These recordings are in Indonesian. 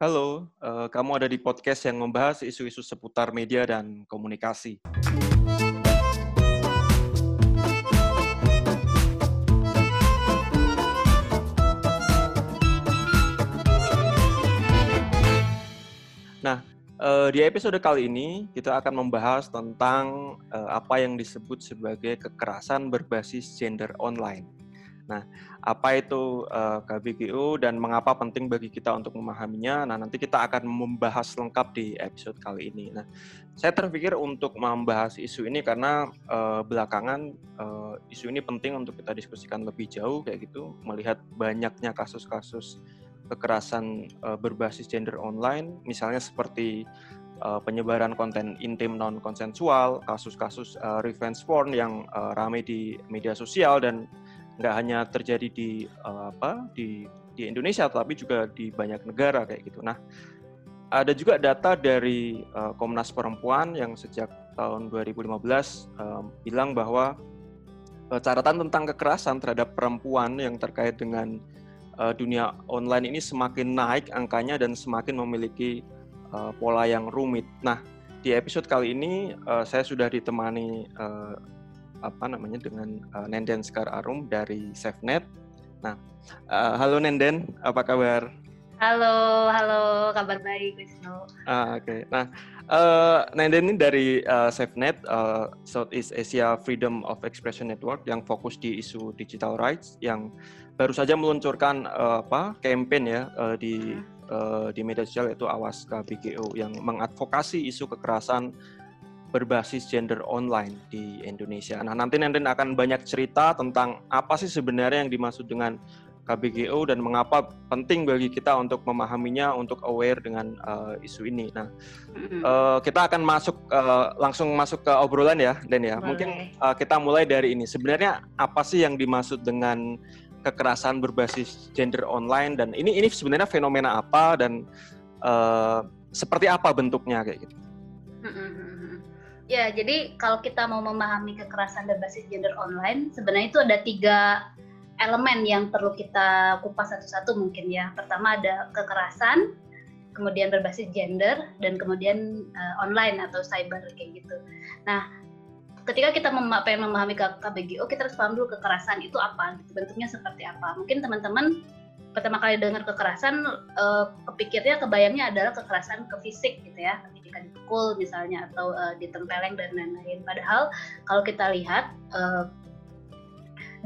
Halo, uh, kamu ada di podcast yang membahas isu-isu seputar media dan komunikasi. Nah, uh, di episode kali ini kita akan membahas tentang uh, apa yang disebut sebagai kekerasan berbasis gender online. Nah, apa itu uh, eh, dan mengapa penting bagi kita untuk memahaminya? Nah, nanti kita akan membahas lengkap di episode kali ini. Nah, saya terpikir untuk membahas isu ini karena uh, belakangan uh, isu ini penting untuk kita diskusikan lebih jauh kayak gitu, melihat banyaknya kasus-kasus kekerasan berbasis gender online, misalnya seperti penyebaran konten intim non konsensual, kasus-kasus revenge porn yang ramai di media sosial dan nggak hanya terjadi di uh, apa di di Indonesia tapi juga di banyak negara kayak gitu. Nah, ada juga data dari uh, Komnas Perempuan yang sejak tahun 2015 uh, bilang bahwa uh, catatan tentang kekerasan terhadap perempuan yang terkait dengan uh, dunia online ini semakin naik angkanya dan semakin memiliki uh, pola yang rumit. Nah, di episode kali ini uh, saya sudah ditemani uh, apa namanya dengan uh, Nenden Sekar Arum dari SafeNet. Nah, uh, halo Nenden, apa kabar? Halo, halo, kabar baik Wisnu. Ah, Oke, okay. nah uh, Nenden ini dari uh, SafeNet, uh, Southeast Asia Freedom of Expression Network yang fokus di isu digital rights, yang baru saja meluncurkan uh, apa campaign ya uh, di uh, di media sosial yaitu Awas KBGO yang mengadvokasi isu kekerasan berbasis gender online di Indonesia. Nah, nanti Nenden akan banyak cerita tentang apa sih sebenarnya yang dimaksud dengan KBGO dan mengapa penting bagi kita untuk memahaminya, untuk aware dengan uh, isu ini. Nah, uh, kita akan masuk uh, langsung masuk ke obrolan ya, Den ya. Boleh. Mungkin uh, kita mulai dari ini. Sebenarnya apa sih yang dimaksud dengan kekerasan berbasis gender online dan ini ini sebenarnya fenomena apa dan uh, seperti apa bentuknya kayak gitu? Ya, jadi kalau kita mau memahami kekerasan berbasis gender online, sebenarnya itu ada tiga elemen yang perlu kita kupas satu-satu mungkin ya. Pertama ada kekerasan, kemudian berbasis gender, dan kemudian uh, online atau cyber kayak gitu. Nah, ketika kita mem pengen memahami KBGO, kita harus paham dulu kekerasan itu apa, bentuknya seperti apa. Mungkin teman-teman pertama kali dengar kekerasan uh, kepikirnya kebayangnya adalah kekerasan ke fisik gitu ya. Ketika dipukul misalnya atau uh, ditempeleng dan lain-lain. Padahal kalau kita lihat uh,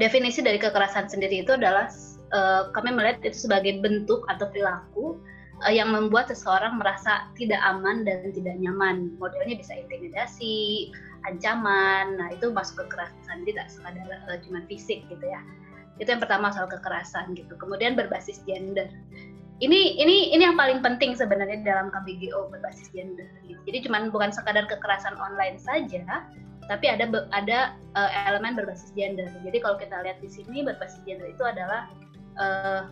definisi dari kekerasan sendiri itu adalah uh, kami melihat itu sebagai bentuk atau perilaku uh, yang membuat seseorang merasa tidak aman dan tidak nyaman. Modelnya bisa intimidasi ancaman. Nah itu masuk kekerasan. Tidak sekadar uh, cuma fisik gitu ya itu yang pertama soal kekerasan gitu. Kemudian berbasis gender. Ini ini ini yang paling penting sebenarnya dalam KBGO berbasis gender gitu. jadi cuman bukan sekadar kekerasan online saja tapi ada ada uh, elemen berbasis gender. Jadi kalau kita lihat di sini berbasis gender itu adalah uh,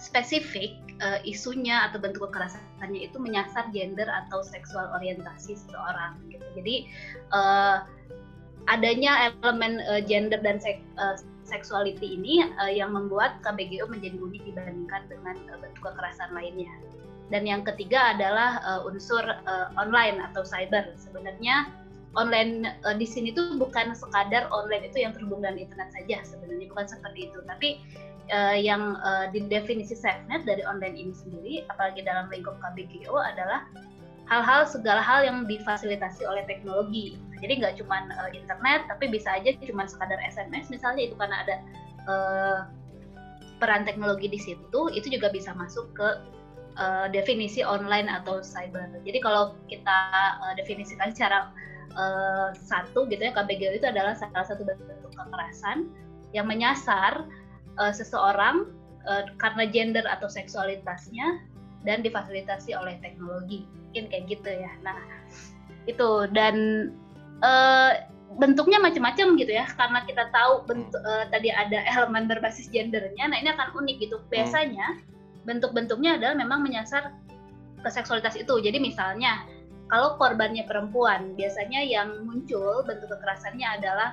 spesifik uh, isunya atau bentuk kekerasannya itu menyasar gender atau seksual orientasi seseorang gitu. Jadi uh, adanya elemen uh, gender dan sek, uh, sexuality ini uh, yang membuat KBGO menjadi unik dibandingkan dengan uh, bentuk kekerasan lainnya. Dan yang ketiga adalah uh, unsur uh, online atau cyber. Sebenarnya online uh, di sini tuh bukan sekadar online itu yang terhubung dengan internet saja sebenarnya bukan seperti itu. Tapi uh, yang uh, di SafeNet dari online ini sendiri, apalagi dalam lingkup KBGO adalah hal-hal segala hal yang difasilitasi oleh teknologi. Jadi nggak cuma uh, internet, tapi bisa aja cuma sekadar SMS misalnya itu karena ada uh, peran teknologi di situ, itu juga bisa masuk ke uh, definisi online atau cyber. Jadi kalau kita uh, definisikan secara uh, satu gitu ya, KBGO itu adalah salah satu bentuk kekerasan yang menyasar uh, seseorang uh, karena gender atau seksualitasnya dan difasilitasi oleh teknologi mungkin kayak gitu ya. Nah itu dan uh, bentuknya macam-macam gitu ya karena kita tahu bentuk uh, tadi ada elemen berbasis gendernya nah ini akan unik gitu. Hmm. biasanya bentuk-bentuknya adalah memang menyasar ke seksualitas itu. Jadi misalnya kalau korbannya perempuan biasanya yang muncul bentuk kekerasannya adalah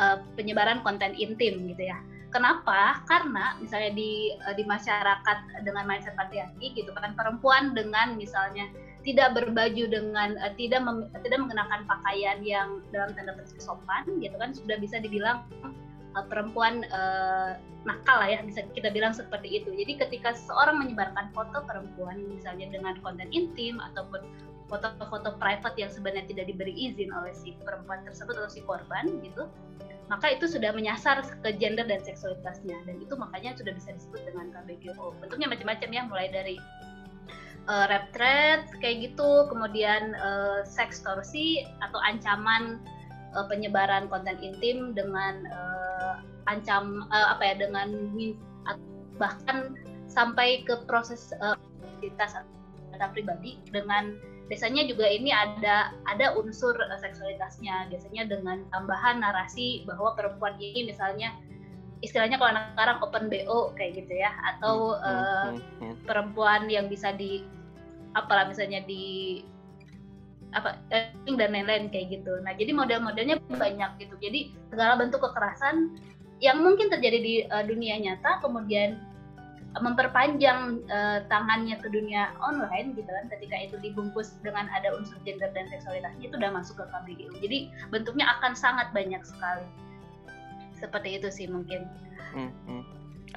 uh, penyebaran konten intim gitu ya. Kenapa? Karena misalnya di di masyarakat dengan mindset patriarki gitu kan perempuan dengan misalnya tidak berbaju dengan uh, tidak mem, tidak mengenakan pakaian yang dalam tanda petik sopan gitu kan sudah bisa dibilang uh, perempuan uh, nakal lah ya bisa kita bilang seperti itu. Jadi ketika seseorang menyebarkan foto perempuan misalnya dengan konten intim ataupun foto-foto private yang sebenarnya tidak diberi izin oleh si perempuan tersebut atau si korban gitu maka itu sudah menyasar ke gender dan seksualitasnya dan itu makanya sudah bisa disebut dengan KBGO bentuknya macam-macam ya mulai dari uh, rap threat kayak gitu. Kemudian uh, seks torsi atau ancaman uh, penyebaran konten intim dengan uh, ancam uh, apa ya dengan bahkan sampai ke proses uh, data pribadi dengan biasanya juga ini ada ada unsur seksualitasnya. Biasanya dengan tambahan narasi bahwa perempuan ini misalnya istilahnya kalau anak sekarang open bo kayak gitu ya. Atau hmm, uh, hmm, perempuan yang bisa di apalah misalnya di apa dan lain-lain kayak gitu. Nah jadi model-modelnya banyak gitu. Jadi segala bentuk kekerasan yang mungkin terjadi di uh, dunia nyata kemudian memperpanjang uh, tangannya ke dunia online gitu kan ketika itu dibungkus dengan ada unsur gender dan seksualitasnya itu udah masuk ke KBGU jadi bentuknya akan sangat banyak sekali seperti itu sih mungkin hmm, hmm.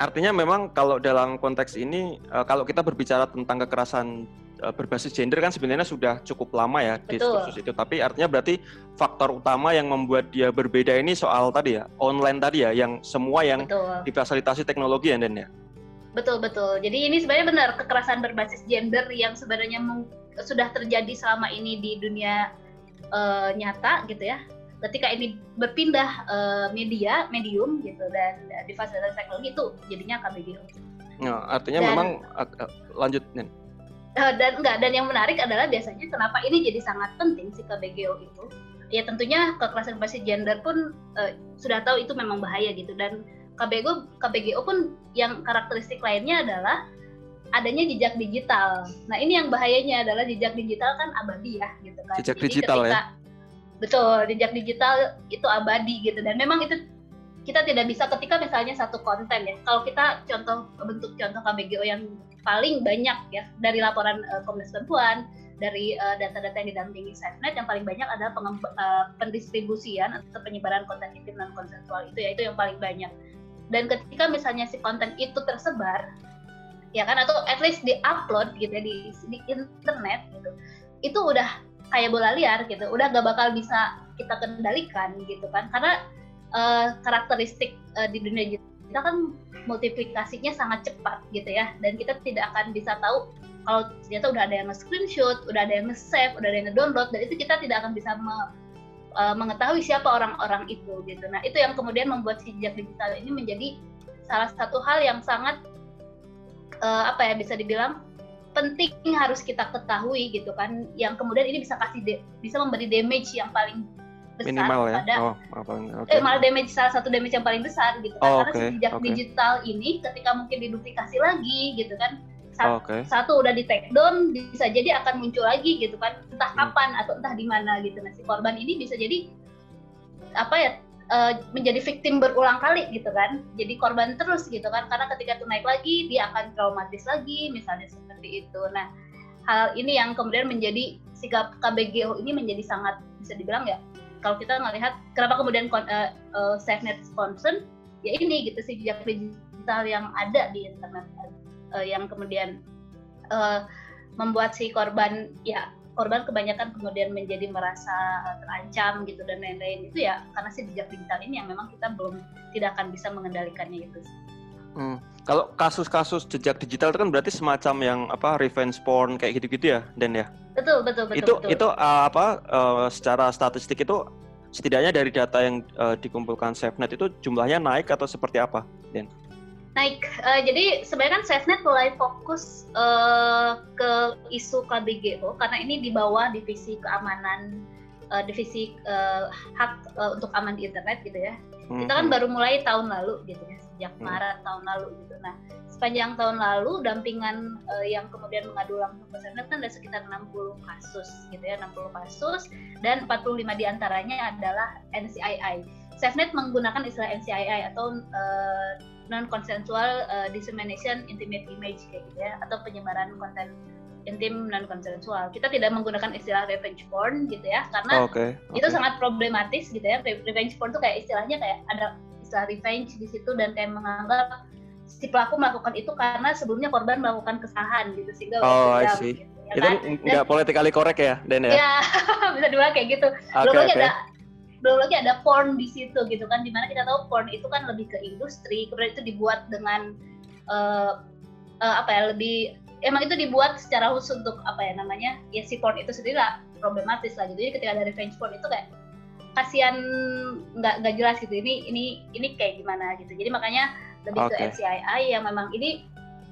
artinya memang kalau dalam konteks ini uh, kalau kita berbicara tentang kekerasan uh, berbasis gender kan sebenarnya sudah cukup lama ya Betul. diskursus itu tapi artinya berarti faktor utama yang membuat dia berbeda ini soal tadi ya online tadi ya yang semua yang Betul. difasilitasi teknologi ya Dan ya Betul betul. Jadi ini sebenarnya benar kekerasan berbasis gender yang sebenarnya sudah terjadi selama ini di dunia uh, nyata gitu ya. Ketika ini berpindah uh, media, medium gitu dan di fasilitas teknologi itu jadinya KBGO. Ya, artinya dan, memang uh, lanjut Nen. Uh, dan enggak dan yang menarik adalah biasanya kenapa ini jadi sangat penting si KBGO itu. Ya tentunya kekerasan berbasis gender pun uh, sudah tahu itu memang bahaya gitu dan KBGO KBGO pun yang karakteristik lainnya adalah adanya jejak digital. Nah ini yang bahayanya adalah jejak digital kan abadi ya gitu kan. Jejak Jadi digital ketika, ya. Betul, jejak digital itu abadi gitu dan memang itu kita tidak bisa ketika misalnya satu konten ya. Kalau kita contoh bentuk contoh KBGO yang paling banyak ya dari laporan uh, Komnas Perempuan, dari uh, data-data yang didampingi SafeNet yang paling banyak adalah uh, pendistribusian atau penyebaran konten intim dan konsensual itu ya itu yang paling banyak dan ketika misalnya si konten itu tersebar ya kan atau at least di upload gitu ya di, di internet gitu itu udah kayak bola liar gitu udah gak bakal bisa kita kendalikan gitu kan karena uh, karakteristik uh, di dunia kita kan multiplikasinya sangat cepat gitu ya dan kita tidak akan bisa tahu kalau ternyata udah ada yang nge-screenshot, udah ada yang nge-save, udah ada yang nge-download dan itu kita tidak akan bisa uh, mengetahui siapa orang-orang itu gitu. Nah itu yang kemudian membuat si jejak digital ini menjadi salah satu hal yang sangat uh, apa ya bisa dibilang penting harus kita ketahui gitu kan. Yang kemudian ini bisa kasih bisa memberi damage yang paling besar Minimal ya? pada oh, okay. eh, malah damage salah satu damage yang paling besar gitu kan. Oh, Karena okay. jejak okay. digital ini ketika mungkin diduplikasi lagi gitu kan satu, okay. satu udah di take down bisa jadi akan muncul lagi gitu kan entah hmm. kapan atau entah di mana gitu nah si korban ini bisa jadi apa ya uh, menjadi victim berulang kali gitu kan jadi korban terus gitu kan karena ketika itu naik lagi dia akan traumatis lagi misalnya seperti itu nah hal ini yang kemudian menjadi sikap KBGO ini menjadi sangat bisa dibilang ya kalau kita melihat kenapa kemudian uh, uh, SafeNet concern ya ini gitu sih jejak digital yang ada di internet uh, yang kemudian uh, membuat si korban ya korban kebanyakan kemudian menjadi merasa terancam gitu dan lain-lain itu ya karena si jejak digital ini yang memang kita belum tidak akan bisa mengendalikannya itu. Hmm. Kalau kasus-kasus jejak digital itu kan berarti semacam yang apa revenge porn kayak gitu-gitu ya, Dan ya? Betul, betul, betul. Itu betul. itu uh, apa uh, secara statistik itu setidaknya dari data yang uh, dikumpulkan SafeNet itu jumlahnya naik atau seperti apa, Dan? naik. Uh, jadi sebenarnya kan SafeNet mulai fokus uh, ke isu KBGO karena ini di bawah divisi keamanan, uh, divisi uh, hak uh, untuk aman di internet gitu ya. Hmm. Kita kan baru mulai tahun lalu gitu ya, sejak hmm. Maret tahun lalu gitu. Nah, sepanjang tahun lalu dampingan uh, yang kemudian mengadu langsung ke SafeNet kan ada sekitar 60 kasus gitu ya, 60 kasus dan 45 di antaranya adalah NCII SafeNet menggunakan istilah NCII atau uh, non consensual uh, dissemination intimate image kayak gitu ya atau penyebaran konten intim non konsensual. Kita tidak menggunakan istilah revenge porn gitu ya karena okay, okay. itu sangat problematis gitu ya. Revenge porn tuh kayak istilahnya kayak ada istilah revenge di situ dan kayak menganggap si pelaku melakukan itu karena sebelumnya korban melakukan kesalahan gitu sehingga oh, I see. Gitu, ya itu kan? nggak politikally correct ya, Den ya? Ya, bisa dibilang kayak gitu. Okay, belum lagi okay. ada belum lagi ada porn di situ gitu kan di mana kita tahu porn itu kan lebih ke industri kemudian itu dibuat dengan uh, uh, apa ya lebih emang itu dibuat secara khusus untuk apa ya namanya ya si porn itu sendiri lah problematis lah gitu jadi ketika ada revenge porn itu kayak kasihan nggak nggak jelas gitu ini ini ini kayak gimana gitu jadi makanya lebih okay. ke NCII yang memang ini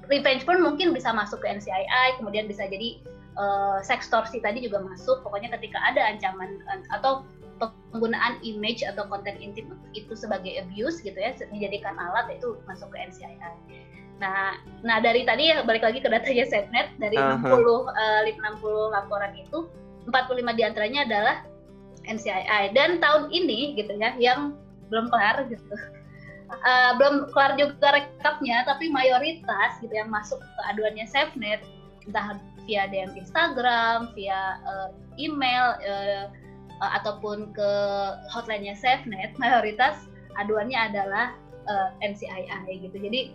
revenge porn mungkin bisa masuk ke NCII kemudian bisa jadi uh, sextorsi tadi juga masuk pokoknya ketika ada ancaman atau penggunaan image atau konten intim itu sebagai abuse gitu ya dijadikan alat itu masuk ke NCII. Nah, nah dari tadi ya balik lagi ke datanya SafeNet dari uh -huh. 60 uh, 60 laporan itu 45 di antaranya adalah NCII dan tahun ini gitu ya yang belum kelar gitu. Uh, belum kelar juga rekapnya tapi mayoritas gitu yang masuk ke aduannya SafeNet entah via DM Instagram, via uh, email uh, uh, ataupun ke hotline-nya SafeNet mayoritas aduannya adalah uh, NCII gitu. Jadi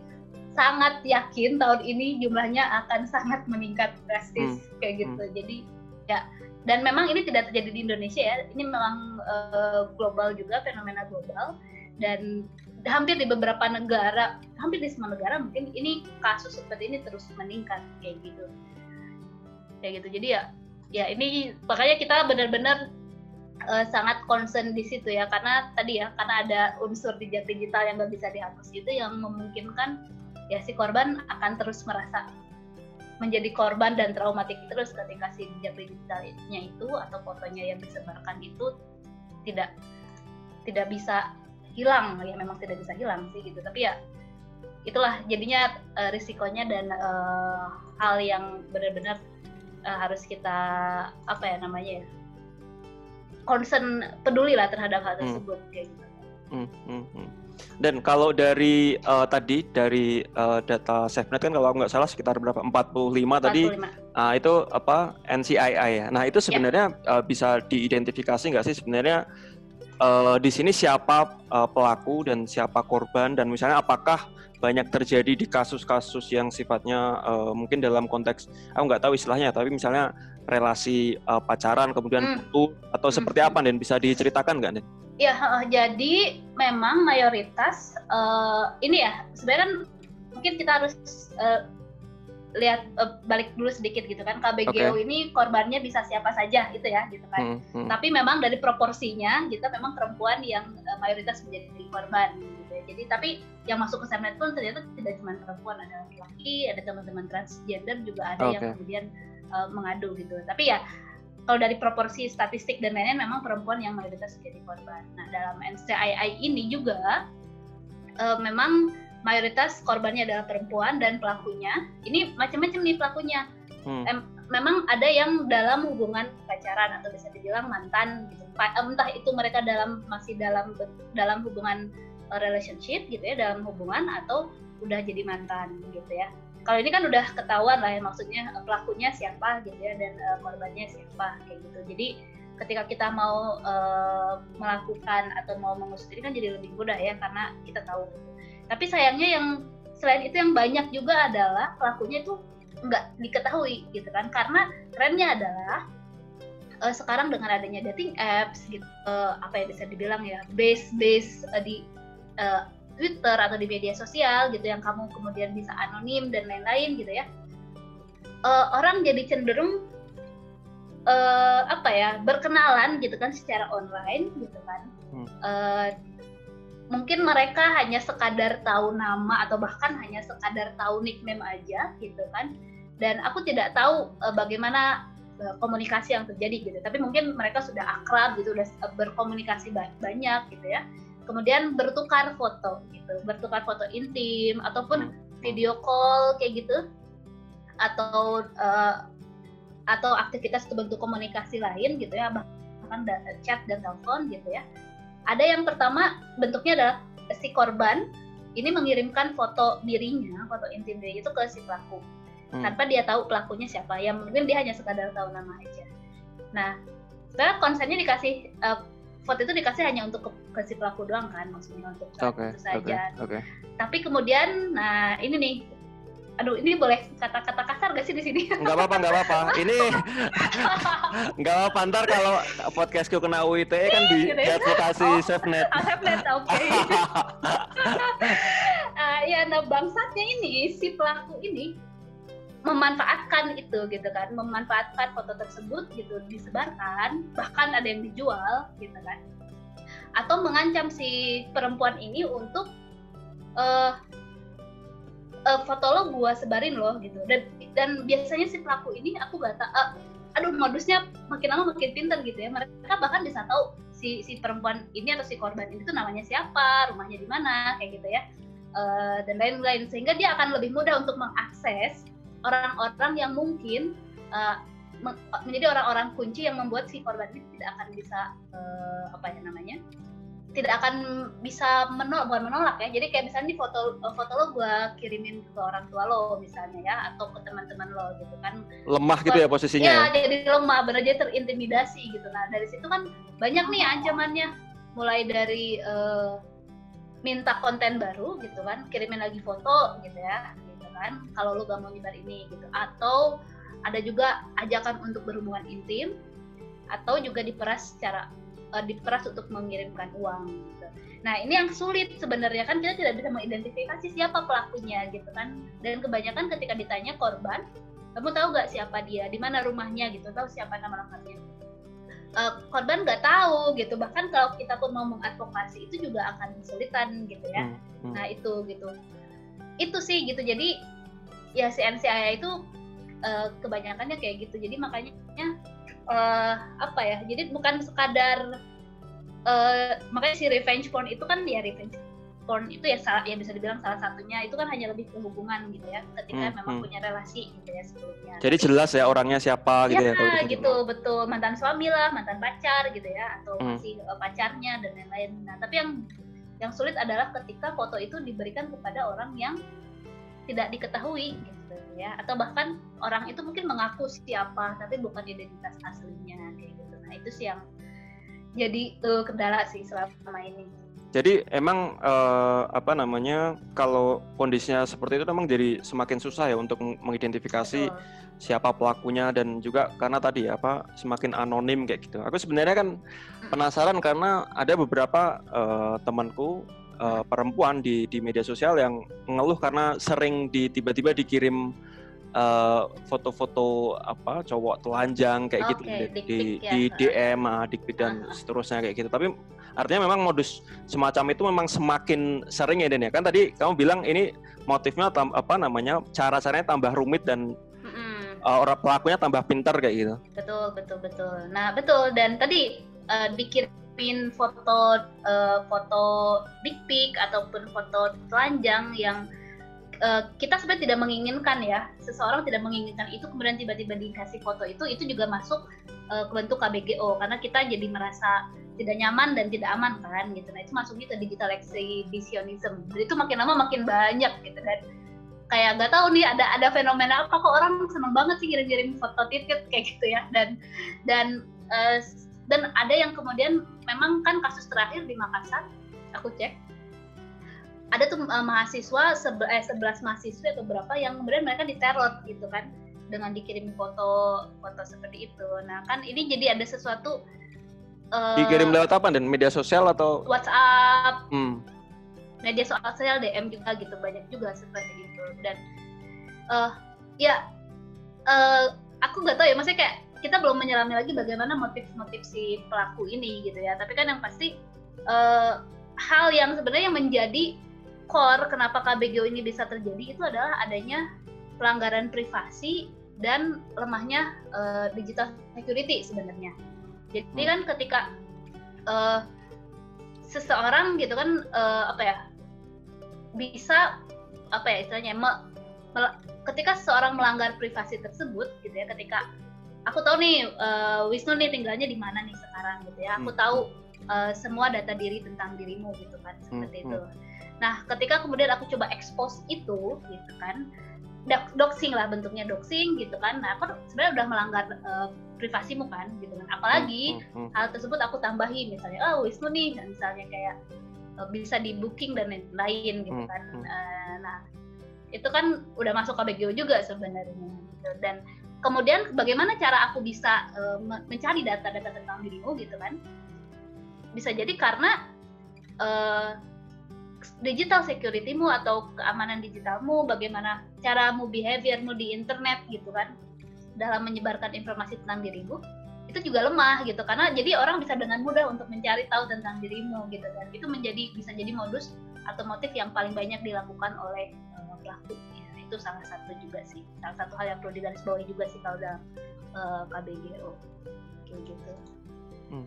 sangat yakin tahun ini jumlahnya akan sangat meningkat drastis hmm. kayak gitu. Hmm. Jadi ya dan memang ini tidak terjadi di Indonesia ya. Ini memang uh, global juga fenomena global dan hampir di beberapa negara, hampir di semua negara mungkin ini kasus seperti ini terus meningkat kayak gitu. Kayak gitu. Jadi ya ya ini makanya kita benar-benar uh, sangat concern di situ ya karena tadi ya karena ada unsur jejak digital yang nggak bisa dihapus itu yang memungkinkan ya si korban akan terus merasa menjadi korban dan traumatik terus ketika si jejak digitalnya itu atau fotonya yang disebarkan itu tidak tidak bisa hilang ya memang tidak bisa hilang sih gitu tapi ya itulah jadinya uh, risikonya dan uh, hal yang benar-benar uh, harus kita apa ya namanya ya concern peduli lah terhadap hal hmm. tersebut hmm. kayak gitu. Hmm, hmm, hmm. Dan kalau dari uh, tadi dari uh, data SafeNet kan kalau nggak salah sekitar berapa 45, 45. tadi uh, itu apa NCII ya. Nah itu ya. sebenarnya yeah. uh, bisa diidentifikasi nggak sih sebenarnya uh, di sini siapa uh, pelaku dan siapa korban dan misalnya apakah banyak terjadi di kasus-kasus yang sifatnya uh, mungkin dalam konteks aku nggak tahu istilahnya tapi misalnya relasi uh, pacaran kemudian hmm. putus atau hmm. seperti apa dan bisa diceritakan nggak nih? Ya uh, jadi memang mayoritas uh, ini ya sebenarnya kan mungkin kita harus uh, lihat uh, balik dulu sedikit gitu kan KBGO okay. ini korbannya bisa siapa saja gitu ya gitu kan. Hmm, hmm. Tapi memang dari proporsinya kita memang perempuan yang uh, mayoritas menjadi korban gitu ya. Jadi tapi yang masuk ke Semnet pun ternyata tidak cuma perempuan ada laki-laki, ada teman-teman transgender juga ada okay. yang kemudian uh, mengadu gitu. Tapi ya kalau dari proporsi statistik dan lain-lain memang perempuan yang mayoritas menjadi korban. Nah dalam NCII ini juga uh, memang mayoritas korbannya adalah perempuan dan pelakunya ini macam-macam nih pelakunya. Hmm. Em, memang ada yang dalam hubungan pacaran atau bisa dibilang mantan gitu. Entah itu mereka dalam masih dalam dalam hubungan eh, relationship gitu ya, dalam hubungan atau udah jadi mantan gitu ya kalau ini kan udah ketahuan lah ya maksudnya eh, pelakunya siapa gitu ya dan uh, korbannya siapa kayak gitu. Jadi ketika kita mau uh, melakukan atau mau mengusut ini kan jadi lebih mudah ya karena kita tahu. Tapi sayangnya yang selain itu yang banyak juga adalah pelakunya itu nggak diketahui gitu kan. Karena trennya adalah uh, sekarang dengan adanya dating apps gitu uh, apa yang bisa dibilang ya base base uh, di Twitter atau di media sosial gitu yang kamu kemudian bisa anonim dan lain-lain gitu ya. Uh, orang jadi cenderung uh, apa ya berkenalan gitu kan secara online gitu kan. Hmm. uh, mungkin mereka hanya sekadar tahu nama atau bahkan hanya sekadar tahu nickname aja gitu kan. Dan aku tidak tahu uh, bagaimana komunikasi yang terjadi gitu. Tapi mungkin mereka sudah akrab gitu udah berkomunikasi banyak gitu ya kemudian bertukar foto gitu bertukar foto intim ataupun video call kayak gitu atau uh, atau aktivitas bentuk komunikasi lain gitu ya bahkan chat dan telepon gitu ya ada yang pertama bentuknya adalah si korban ini mengirimkan foto dirinya, foto intim diri itu ke si pelaku. Hmm. Tanpa dia tahu pelakunya siapa. Ya mungkin dia hanya sekadar tahu nama aja. Nah, sebenarnya konsennya dikasih uh, foto itu dikasih hanya untuk ke, ke si pelaku doang kan, maksudnya untuk okay, itu saja. Okay, okay. Tapi kemudian, nah ini nih aduh ini boleh kata-kata kasar gak sih di sini? Nggak apa-apa, nggak apa-apa. Ini nggak apa-apa. Ntar kalau podcastku kena UITE kan di gitu ya? advokasi oh, SafeNet. Oh, SafeNet, oke. Okay. uh, ya, nah bangsatnya ini si pelaku ini memanfaatkan itu gitu kan, memanfaatkan foto tersebut gitu disebarkan, bahkan ada yang dijual gitu kan, atau mengancam si perempuan ini untuk uh, uh, foto lo gua sebarin loh gitu. Dan dan biasanya si pelaku ini aku gak tak uh, aduh modusnya makin lama makin pintar gitu ya. Mereka bahkan bisa tahu si si perempuan ini atau si korban ini tuh namanya siapa rumahnya di mana kayak gitu ya. Uh, dan lain-lain. Sehingga dia akan lebih mudah untuk mengakses orang-orang yang mungkin uh, menjadi orang-orang kunci yang membuat si korban ini tidak akan bisa uh, apa ya namanya tidak akan bisa menolak bukan menolak ya. Jadi kayak misalnya di foto foto lo gue kirimin ke orang tua lo misalnya ya atau ke teman-teman lo gitu kan. Lemah gitu ya posisinya ya, ya? jadi lemah benar jadi terintimidasi gitu. Nah dari situ kan banyak nih ancamannya. Mulai dari uh, minta konten baru gitu kan kirimin lagi foto gitu ya kan kalau lo gak mau nyebar ini gitu atau ada juga ajakan untuk berhubungan intim atau juga diperas secara uh, diperas untuk mengirimkan uang gitu. Nah ini yang sulit sebenarnya kan kita tidak bisa mengidentifikasi siapa pelakunya gitu kan. Dan kebanyakan ketika ditanya korban, kamu tahu nggak siapa dia, di mana rumahnya gitu, tahu siapa nama lengkapnya. Uh, korban nggak tahu gitu. Bahkan kalau kita pun mau mengadvokasi itu juga akan kesulitan gitu ya. Hmm, hmm. Nah itu gitu. Itu sih gitu. Jadi ya si NCIA itu uh, kebanyakannya kayak gitu. Jadi makanya uh, apa ya jadi bukan sekadar uh, makanya si revenge porn itu kan ya revenge porn itu ya salah ya bisa dibilang salah satunya itu kan hanya lebih ke hubungan gitu ya ketika hmm, memang hmm. punya relasi gitu ya sebelumnya jadi jelas ya orangnya siapa gitu ya, ya gitu, gitu betul mantan suami lah mantan pacar gitu ya atau hmm. masih pacarnya dan lain-lain nah tapi yang yang sulit adalah ketika foto itu diberikan kepada orang yang tidak diketahui gitu ya. Atau bahkan orang itu mungkin mengaku siapa tapi bukan identitas aslinya kayak gitu. Nah itu sih yang jadi uh, kendala sih selama ini jadi emang uh, apa namanya kalau kondisinya seperti itu memang jadi semakin susah ya untuk mengidentifikasi Betul. siapa pelakunya dan juga karena tadi apa semakin anonim kayak gitu. Aku sebenarnya kan penasaran karena ada beberapa uh, temanku uh, perempuan di di media sosial yang mengeluh karena sering di tiba-tiba dikirim eh, foto-foto apa cowok telanjang kayak okay, gitu di, di, ya. di DM, ah, dikpik dan uh -huh. seterusnya kayak gitu. Tapi artinya memang modus semacam itu memang semakin sering ya Den ya. Kan tadi kamu bilang ini motifnya tam, apa namanya cara-caranya tambah rumit dan mm-hmm. uh, orang pelakunya tambah pintar kayak gitu. Betul betul betul. Nah betul dan tadi uh, dikirim foto uh, foto dick pic ataupun foto telanjang yang uh, kita sebenarnya tidak menginginkan ya. Seseorang tidak menginginkan itu kemudian tiba-tiba dikasih foto itu itu juga masuk uh, ke bentuk KBGO karena kita jadi merasa tidak nyaman dan tidak aman kan gitu. Nah itu masuknya ke digital exhibitionism. Jadi itu makin lama makin banyak gitu. Kan kayak nggak tahu nih ada ada fenomena apa kok orang seneng banget sih ngirim-ngirim foto titit kayak gitu ya. Dan dan uh, dan ada yang kemudian memang kan kasus terakhir di Makassar aku cek ada tuh uh, mahasiswa sebe eh, 11 mahasiswa atau berapa yang kemudian mereka diteror gitu kan dengan dikirim foto foto seperti itu. Nah kan ini jadi ada sesuatu uh, dikirim lewat apa? Dan media sosial atau? WhatsApp, hmm. media sosial DM juga gitu banyak juga seperti itu. Dan uh, ya uh, aku nggak tahu ya maksudnya kayak kita belum menyelami lagi bagaimana motif-motif si pelaku ini gitu ya. Tapi kan yang pasti uh, hal yang sebenarnya menjadi core kenapa KBGO ini bisa terjadi itu adalah adanya pelanggaran privasi dan lemahnya uh, digital security sebenarnya. Jadi hmm. kan ketika uh, seseorang gitu kan uh, apa ya bisa apa ya istilahnya me, me, ketika seseorang melanggar privasi tersebut gitu ya ketika aku tahu nih uh, Wisnu nih tinggalnya di mana nih sekarang gitu ya aku hmm. tahu uh, semua data diri tentang dirimu gitu kan seperti hmm. itu. Nah, ketika kemudian aku coba expose itu gitu kan, doxing lah bentuknya doxing gitu kan. Nah, aku sebenarnya udah melanggar uh, privasimu kan gitu kan. Apalagi hmm, hmm, hal tersebut aku tambahi misalnya, oh Wisnu nih misalnya kayak uh, bisa di booking dan lain-lain gitu kan. Uh, nah, itu kan udah masuk KBGO juga sebenarnya gitu. Dan kemudian bagaimana cara aku bisa uh, mencari data-data tentang dirimu gitu kan? Bisa jadi karena uh, digital securitymu atau keamanan digitalmu, bagaimana caramu behaviormu di internet gitu kan, dalam menyebarkan informasi tentang dirimu, itu juga lemah gitu. Karena jadi orang bisa dengan mudah untuk mencari tahu tentang dirimu gitu kan. Itu menjadi bisa jadi modus atau motif yang paling banyak dilakukan oleh uh, pelaku ya, itu salah satu juga sih. Salah satu hal yang perlu digarisbawahi juga sih kalau dalam uh, KBGO kayak gitu Hmm,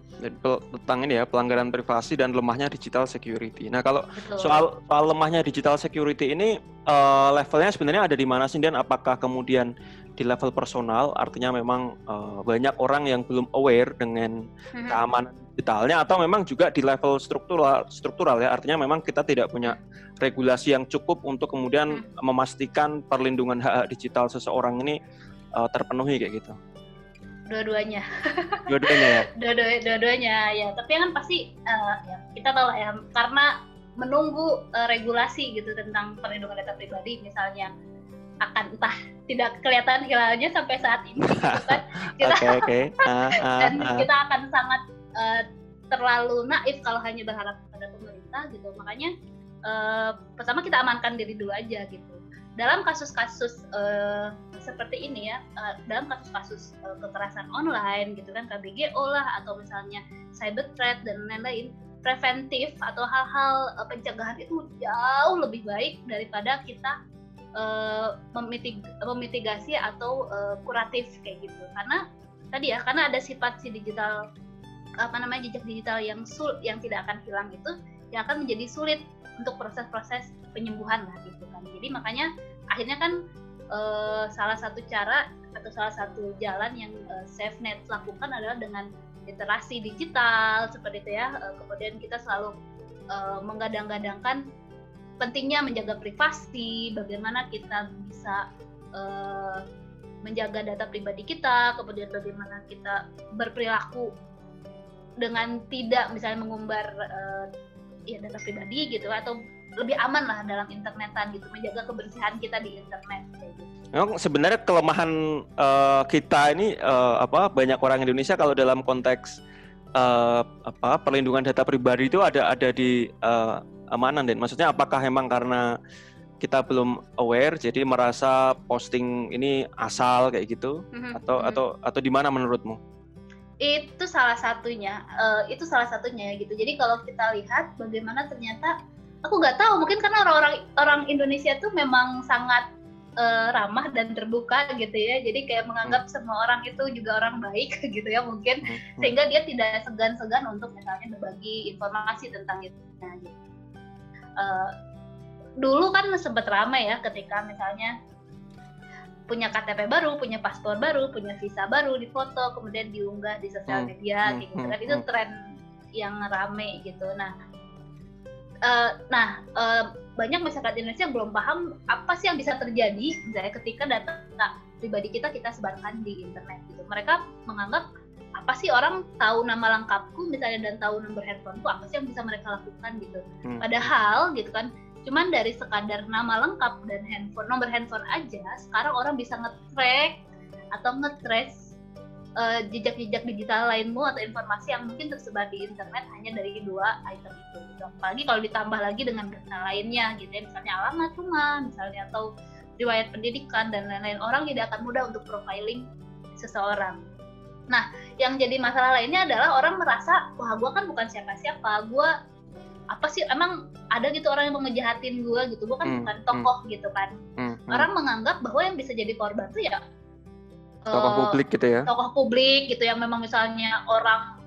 tentang ini ya pelanggaran privasi dan lemahnya digital security. Nah kalau Betul. soal soal lemahnya digital security ini uh, levelnya sebenarnya ada di mana sih dan apakah kemudian di level personal artinya memang uh, banyak orang yang belum aware dengan mm-hmm. keamanan digitalnya atau memang juga di level struktural struktural ya artinya memang kita tidak punya regulasi yang cukup untuk kemudian hmm. memastikan perlindungan hak hak digital seseorang ini uh, terpenuhi kayak gitu dua-duanya. Dua-duanya ya? Dua-duanya ya. Tapi kan pasti uh, ya kita tahu lah ya karena menunggu uh, regulasi gitu tentang perlindungan data pribadi misalnya akan entah tidak kelihatan hilalnya sampai saat ini gitu kan. Kita okay, okay. Uh, uh, dan uh. kita akan sangat uh, terlalu naif kalau hanya berharap pada pemerintah gitu. Makanya uh, pertama kita amankan diri dulu aja gitu. Dalam kasus-kasus uh, seperti ini ya, uh, dalam kasus-kasus uh, kekerasan online gitu kan KBGO lah atau misalnya cyber threat dan lain-lain, preventif atau hal-hal uh, pencegahan itu jauh lebih baik daripada kita uh, memitig memitigasi atau uh, kuratif kayak gitu. Karena tadi ya, karena ada sifat si digital apa namanya jejak digital yang sul yang tidak akan hilang itu yang akan menjadi sulit untuk proses-proses penyembuhan lah gitu kan. Jadi makanya akhirnya kan uh, salah satu cara atau salah satu jalan yang uh, SafeNet lakukan adalah dengan literasi digital seperti itu ya. Uh, kemudian kita selalu uh, menggadang-gadangkan pentingnya menjaga privasi, bagaimana kita bisa uh, menjaga data pribadi kita, kemudian bagaimana kita berperilaku dengan tidak misalnya mengumbar uh, ya data pribadi gitu atau lebih aman lah dalam internetan gitu menjaga kebersihan kita di internet gitu. Memang sebenarnya kelemahan uh, kita ini uh, apa banyak orang Indonesia kalau dalam konteks uh, apa perlindungan data pribadi itu ada ada di uh, amanan dan maksudnya apakah memang karena kita belum aware jadi merasa posting ini asal kayak gitu mm-hmm. atau mm-hmm. atau atau di mana menurutmu? Itu salah satunya, uh, itu salah satunya gitu. Jadi kalau kita lihat bagaimana ternyata aku nggak tahu mungkin karena orang-orang orang Indonesia tuh memang sangat uh, ramah dan terbuka gitu ya jadi kayak menganggap hmm. semua orang itu juga orang baik gitu ya mungkin hmm. hmm. sehingga dia tidak segan-segan untuk misalnya berbagi informasi tentang itu nah, gitu. uh, dulu kan sempat ramai ya ketika misalnya punya KTP baru, punya paspor baru, punya visa baru di foto, kemudian diunggah di sosial hmm. media, hmm. gitu kan itu tren yang rame gitu. Nah, uh, nah uh, banyak masyarakat Indonesia yang belum paham apa sih yang bisa terjadi misalnya ketika data pribadi kita kita sebarkan di internet gitu mereka menganggap apa sih orang tahu nama lengkapku misalnya dan tahu nomor handphoneku apa sih yang bisa mereka lakukan gitu hmm. padahal gitu kan cuman dari sekadar nama lengkap dan handphone nomor handphone aja sekarang orang bisa nge-track atau nge-trace uh, jejak-jejak digital lainmu atau informasi yang mungkin tersebar di internet hanya dari dua item itu gitu. apalagi kalau ditambah lagi dengan data lainnya gitu ya. Misalnya alamat rumah misalnya atau riwayat pendidikan dan lain-lain. Orang tidak akan mudah untuk profiling seseorang. Nah yang jadi masalah lainnya adalah orang merasa wah gue kan bukan siapa-siapa. Gue apa sih emang ada gitu orang yang mau ngejahatin gue gitu. Gue kan hmm, bukan tokoh hmm, gitu kan. Hmm, hmm. orang menganggap bahwa yang bisa jadi korban tuh ya tokoh uh, publik gitu ya? tokoh publik gitu yang memang misalnya orang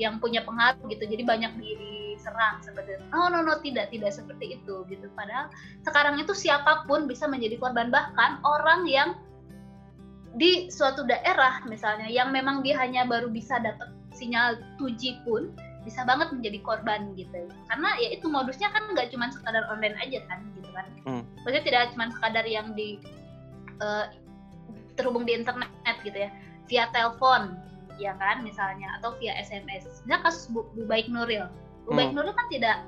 yang punya pengaruh gitu jadi banyak diserang seperti itu. no no no tidak tidak seperti itu gitu. Padahal sekarang itu siapa pun bisa menjadi korban. Bahkan orang yang di suatu daerah misalnya yang memang dia hanya baru bisa dapat sinyal 2G pun bisa banget menjadi korban gitu. Karena ya itu modusnya kan nggak cuma sekadar online aja kan gitu kan. Hmm. maksudnya tidak cuma sekadar yang di uh, terhubung di internet gitu ya via telepon ya kan misalnya atau via SMS misalnya kasus Bu, Bu Baik Nuril Bu hmm. Baik Nuril kan tidak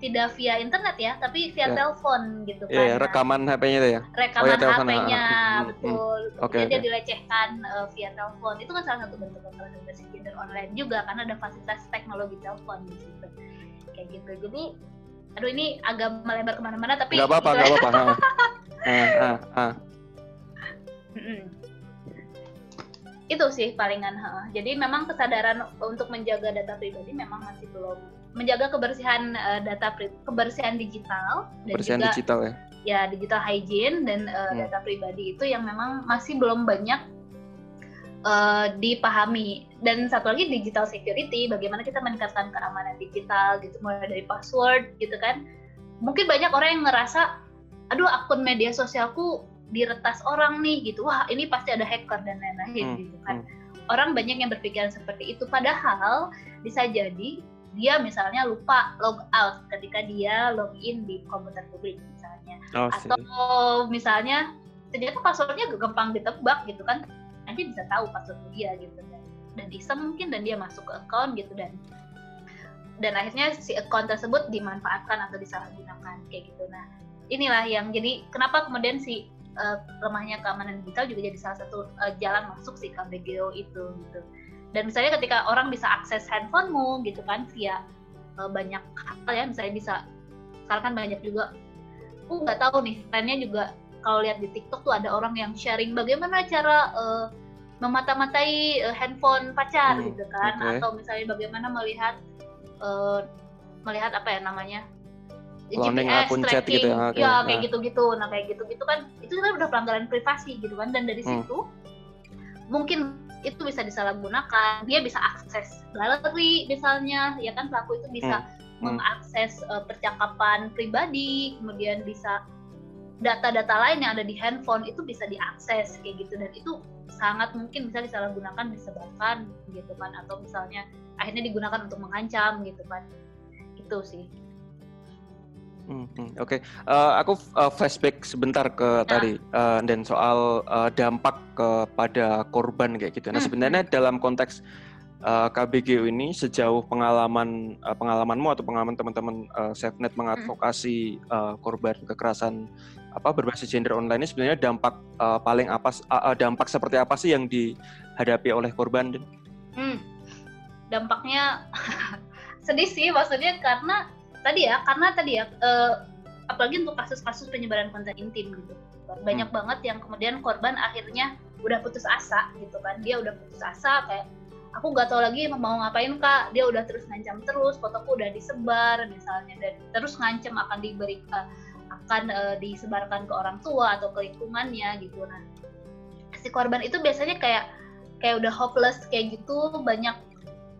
tidak via internet ya, tapi via yeah. telepon gitu iya, kan. Iya, yeah, rekaman HP-nya itu ya. Rekaman oh, ya, HP-nya, hmm, betul. Hmm. Okay, dia dilecehkan uh, via telepon. Itu kan salah satu bentuk kekerasan gender online juga karena ada fasilitas teknologi telepon di situ. Kayak gitu. Jadi aduh ini agak melebar ke mana-mana tapi nggak apa-apa nggak apa-apa ah, ah, ah. Itu sih palingan jadi memang kesadaran untuk menjaga data pribadi memang masih belum. Menjaga kebersihan uh, data kebersihan digital dan kebersihan juga digital ya? Ya digital hygiene dan uh, hmm. data pribadi itu yang memang masih belum banyak uh, dipahami. Dan satu lagi digital security bagaimana kita meningkatkan keamanan digital gitu mulai dari password gitu kan. Mungkin banyak orang yang ngerasa aduh akun media sosialku diretas orang nih gitu. Wah ini pasti ada hacker dan lain-lain hmm. gitu kan. hmm. orang banyak yang berpikiran seperti itu. Padahal bisa jadi dia misalnya lupa log out ketika dia login di komputer publik misalnya. Oh, atau misalnya ternyata passwordnya gampang ditebak gitu kan. Nanti bisa tahu password dia gitu dan dan iseng mungkin dan dia masuk ke account gitu. Dan dan akhirnya si account tersebut dimanfaatkan atau disalahgunakan kayak gitu. Nah inilah yang jadi kenapa kemudian si uh, lemahnya keamanan digital juga jadi salah satu uh, jalan masuk si KBGO itu gitu dan misalnya ketika orang bisa akses handphonemu gitu kan via uh, banyak hal ya misalnya bisa sekarang kan banyak juga aku nggak tahu nih trennya juga kalau lihat di TikTok tuh ada orang yang sharing bagaimana cara uh, memata-matai uh, handphone pacar hmm, gitu kan okay. atau misalnya bagaimana melihat uh, melihat apa ya namanya Cloning GPS akun tracking, chat gitu ya, okay. ya kayak nah. gitu-gitu nah kayak gitu-gitu kan itu kan udah pelanggaran privasi gitu kan dan dari hmm. situ mungkin itu bisa disalahgunakan dia bisa akses galeri misalnya ya kan pelaku itu bisa hmm. hmm. mengakses uh, percakapan pribadi kemudian bisa data-data lain yang ada di handphone itu bisa diakses kayak gitu dan itu sangat mungkin bisa disalahgunakan disebabkan gitu kan atau misalnya akhirnya digunakan untuk mengancam gitu kan itu sih Oke, okay. uh, eh, aku uh, flashback sebentar ke nah. tadi uh, dan soal uh, dampak kepada korban kayak gitu. Nah, hmm. sebenarnya hmm. dalam konteks uh, KBGU ini sejauh pengalaman uh, pengalamanmu atau pengalaman teman-teman uh, SafeNet mengadvokasi uh, korban kekerasan apa berbasis gender online ini sebenarnya dampak uh, paling apa uh, dampak seperti apa sih yang dihadapi oleh korban? Hmm. Dampaknya sedih sih maksudnya karena tadi ya karena tadi ya uh, apalagi untuk kasus-kasus penyebaran konten intim gitu. Banyak hmm. banget yang kemudian korban akhirnya udah putus asa gitu kan. Dia udah putus asa kayak aku nggak tahu lagi mau ngapain kak. Dia udah terus ngancam terus fotoku udah disebar misalnya dan terus ngancam akan diberi uh, akan uh, disebarkan ke orang tua atau ke lingkungannya gitu. Nah si korban itu biasanya kayak kayak udah hopeless kayak gitu banyak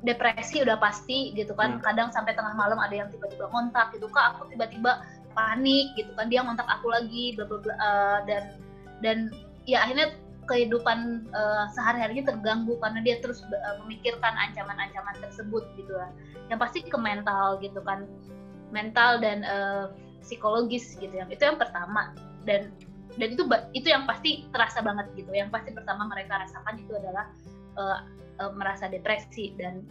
depresi udah pasti gitu kan. Hmm. kadang sampai tengah malam ada yang tiba-tiba ngontak gitu. Kak aku tiba-tiba panik gitu kan. Dia ngontak aku lagi bla bla bla uh, dan dan ya akhirnya kehidupan uh, sehari-harinya terganggu karena dia terus uh, memikirkan ancaman-ancaman tersebut gitu lah. Yang pasti ke mental gitu kan. Mental dan uh, psikologis gitu yang itu yang pertama. Dan dan itu itu yang pasti terasa banget gitu. Yang pasti pertama mereka rasakan itu adalah uh, uh, merasa depresi dan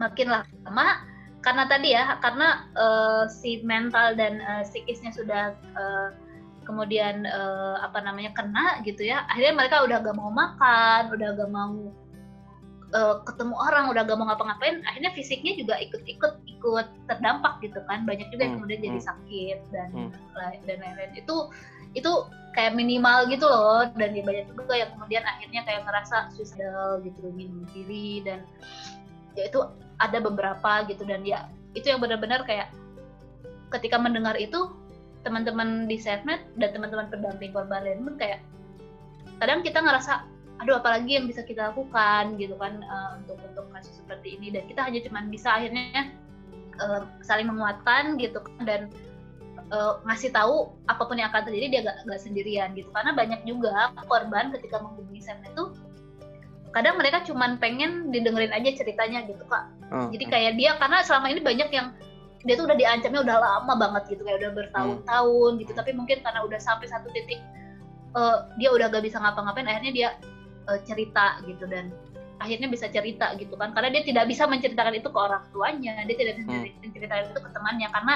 makin lama karena tadi ya karena uh, si mental dan uh, psikisnya sudah uh, kemudian uh, apa namanya kena gitu ya akhirnya mereka udah gak mau makan udah gak mau uh, ketemu orang udah gak mau ngapa-ngapain akhirnya fisiknya juga ikut-ikut ikut terdampak gitu kan banyak juga yang hmm, kemudian hmm. jadi sakit dan hmm. dan lain-lain itu itu kayak minimal gitu loh dan ya banyak juga yang kemudian akhirnya kayak ngerasa suicidal gitu minum diri dan ya itu ada beberapa gitu. Dan ya itu yang benar-benar kayak ketika mendengar itu teman-teman di SafeNet dan teman-teman pendamping korban lain pun kayak kadang kita ngerasa aduh apalagi yang bisa kita lakukan? gitu kan uh, untuk untuk kasus seperti ini. Dan kita hanya cuman bisa akhirnya uh, saling menguatkan gitu kan dan uh, ngasih tahu apa pun yang akan terjadi dia gak, gak sendirian gitu. Karena banyak juga korban ketika menghubungi Sam itu kadang mereka cuman pengen didengerin aja ceritanya gitu kak. Oh, jadi kayak dia karena selama ini banyak yang dia tuh udah diancamnya udah lama banget gitu kayak udah bertahun-tahun gitu. Tapi mungkin karena udah sampai satu titik uh, dia udah gak bisa ngapa-ngapain akhirnya dia uh, cerita gitu. Dan akhirnya bisa cerita gitu kan. Karena dia tidak bisa menceritakan itu ke orang tuanya dia tidak bisa hmm. menceritakan itu ke temannya. Karena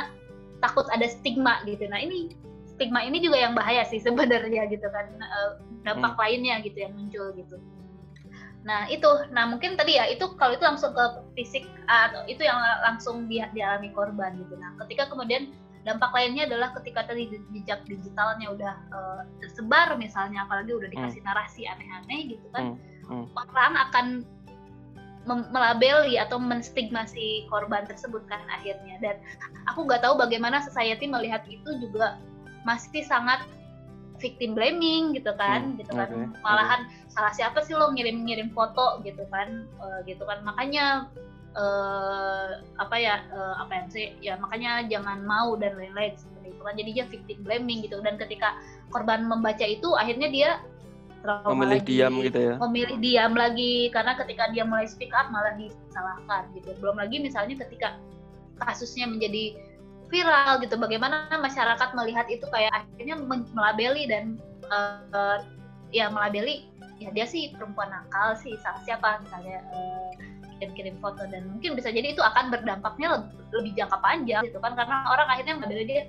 takut ada stigma gitu nah ini stigma ini juga yang bahaya sih sebenarnya gitu kan uh, dampak hmm. lainnya gitu yang muncul gitu nah itu nah mungkin tadi ya itu kalau itu langsung ke fisik atau itu yang langsung di, dialami korban gitu nah ketika kemudian dampak lainnya adalah ketika tadi jejak digitalnya udah uh, tersebar misalnya apalagi udah hmm. dikasih narasi aneh-aneh gitu kan hmm hmm. orang akan melabeli atau menstigmasi korban tersebut kan akhirnya. Dan aku nggak tahu bagaimana society melihat itu juga masih sangat victim blaming gitu kan hmm, gitu kan. okay, malahan okay. salah siapa sih lo ngirim-ngirim foto? gitu kan uh, gitu kan. Makanya uh, apa ya uh, apa yang sih ya makanya jangan mau dan lain-lain seperti itu kan. Jadinya victim blaming gitu. Dan ketika korban membaca itu akhirnya dia trauma memilih lagi, diam gitu ya. Memilih diam lagi karena ketika dia mulai speak up malah disalahkan gitu. Belum lagi misalnya ketika kasusnya menjadi viral gitu bagaimana masyarakat melihat itu kayak akhirnya melabeli dan uh, ya melabeli ya dia sih perempuan nakal sih salah siapa misalnya uh, kirim-kirim foto dan mungkin bisa jadi itu akan berdampaknya lebih, lebih jangka panjang gitu kan karena orang akhirnya melabeli dia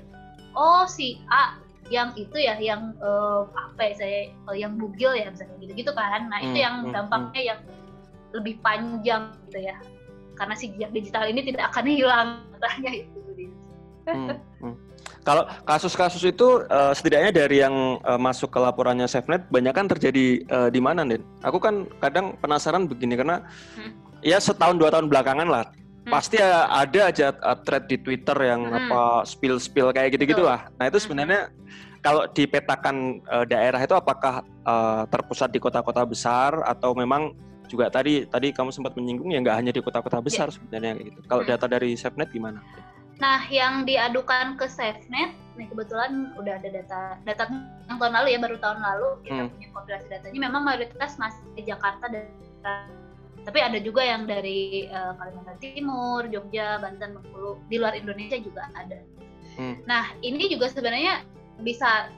oh si A yang itu ya yang uh, apa ya saya uh, yang bugil ya misalnya gitu-gitu kan nah hmm, itu yang hmm, dampaknya hmm. yang lebih panjang gitu ya karena si jejak digital ini tidak akan hilang katanya itu hmm, hmm. Kalau kasus-kasus itu uh, setidaknya dari yang uh, masuk ke laporannya SafeNet banyak kan terjadi uh, di mana, Den? Aku kan kadang penasaran begini karena hmm. ya setahun dua tahun belakangan lah. Pasti ada aja thread di Twitter yang hmm. apa spill spill kayak gitu-gitu lah. Nah itu sebenarnya kalau dipetakan uh, daerah itu apakah uh, terpusat di kota-kota besar atau memang juga tadi tadi kamu sempat menyinggung ya nggak hanya di kota-kota besar yeah. sebenarnya gitu. Kalau hmm. data dari SafeNet gimana? Nah, yang diadukan ke SafeNet, nih kebetulan udah ada data data yang tahun lalu ya, baru tahun lalu kita hmm. punya kompilasi datanya. Memang mayoritas masih di Jakarta dan tapi ada juga yang dari uh, Kalimantan Timur, Jogja, Banten, Bengkulu, di luar Indonesia juga ada. Hmm. Nah, ini juga sebenarnya bisa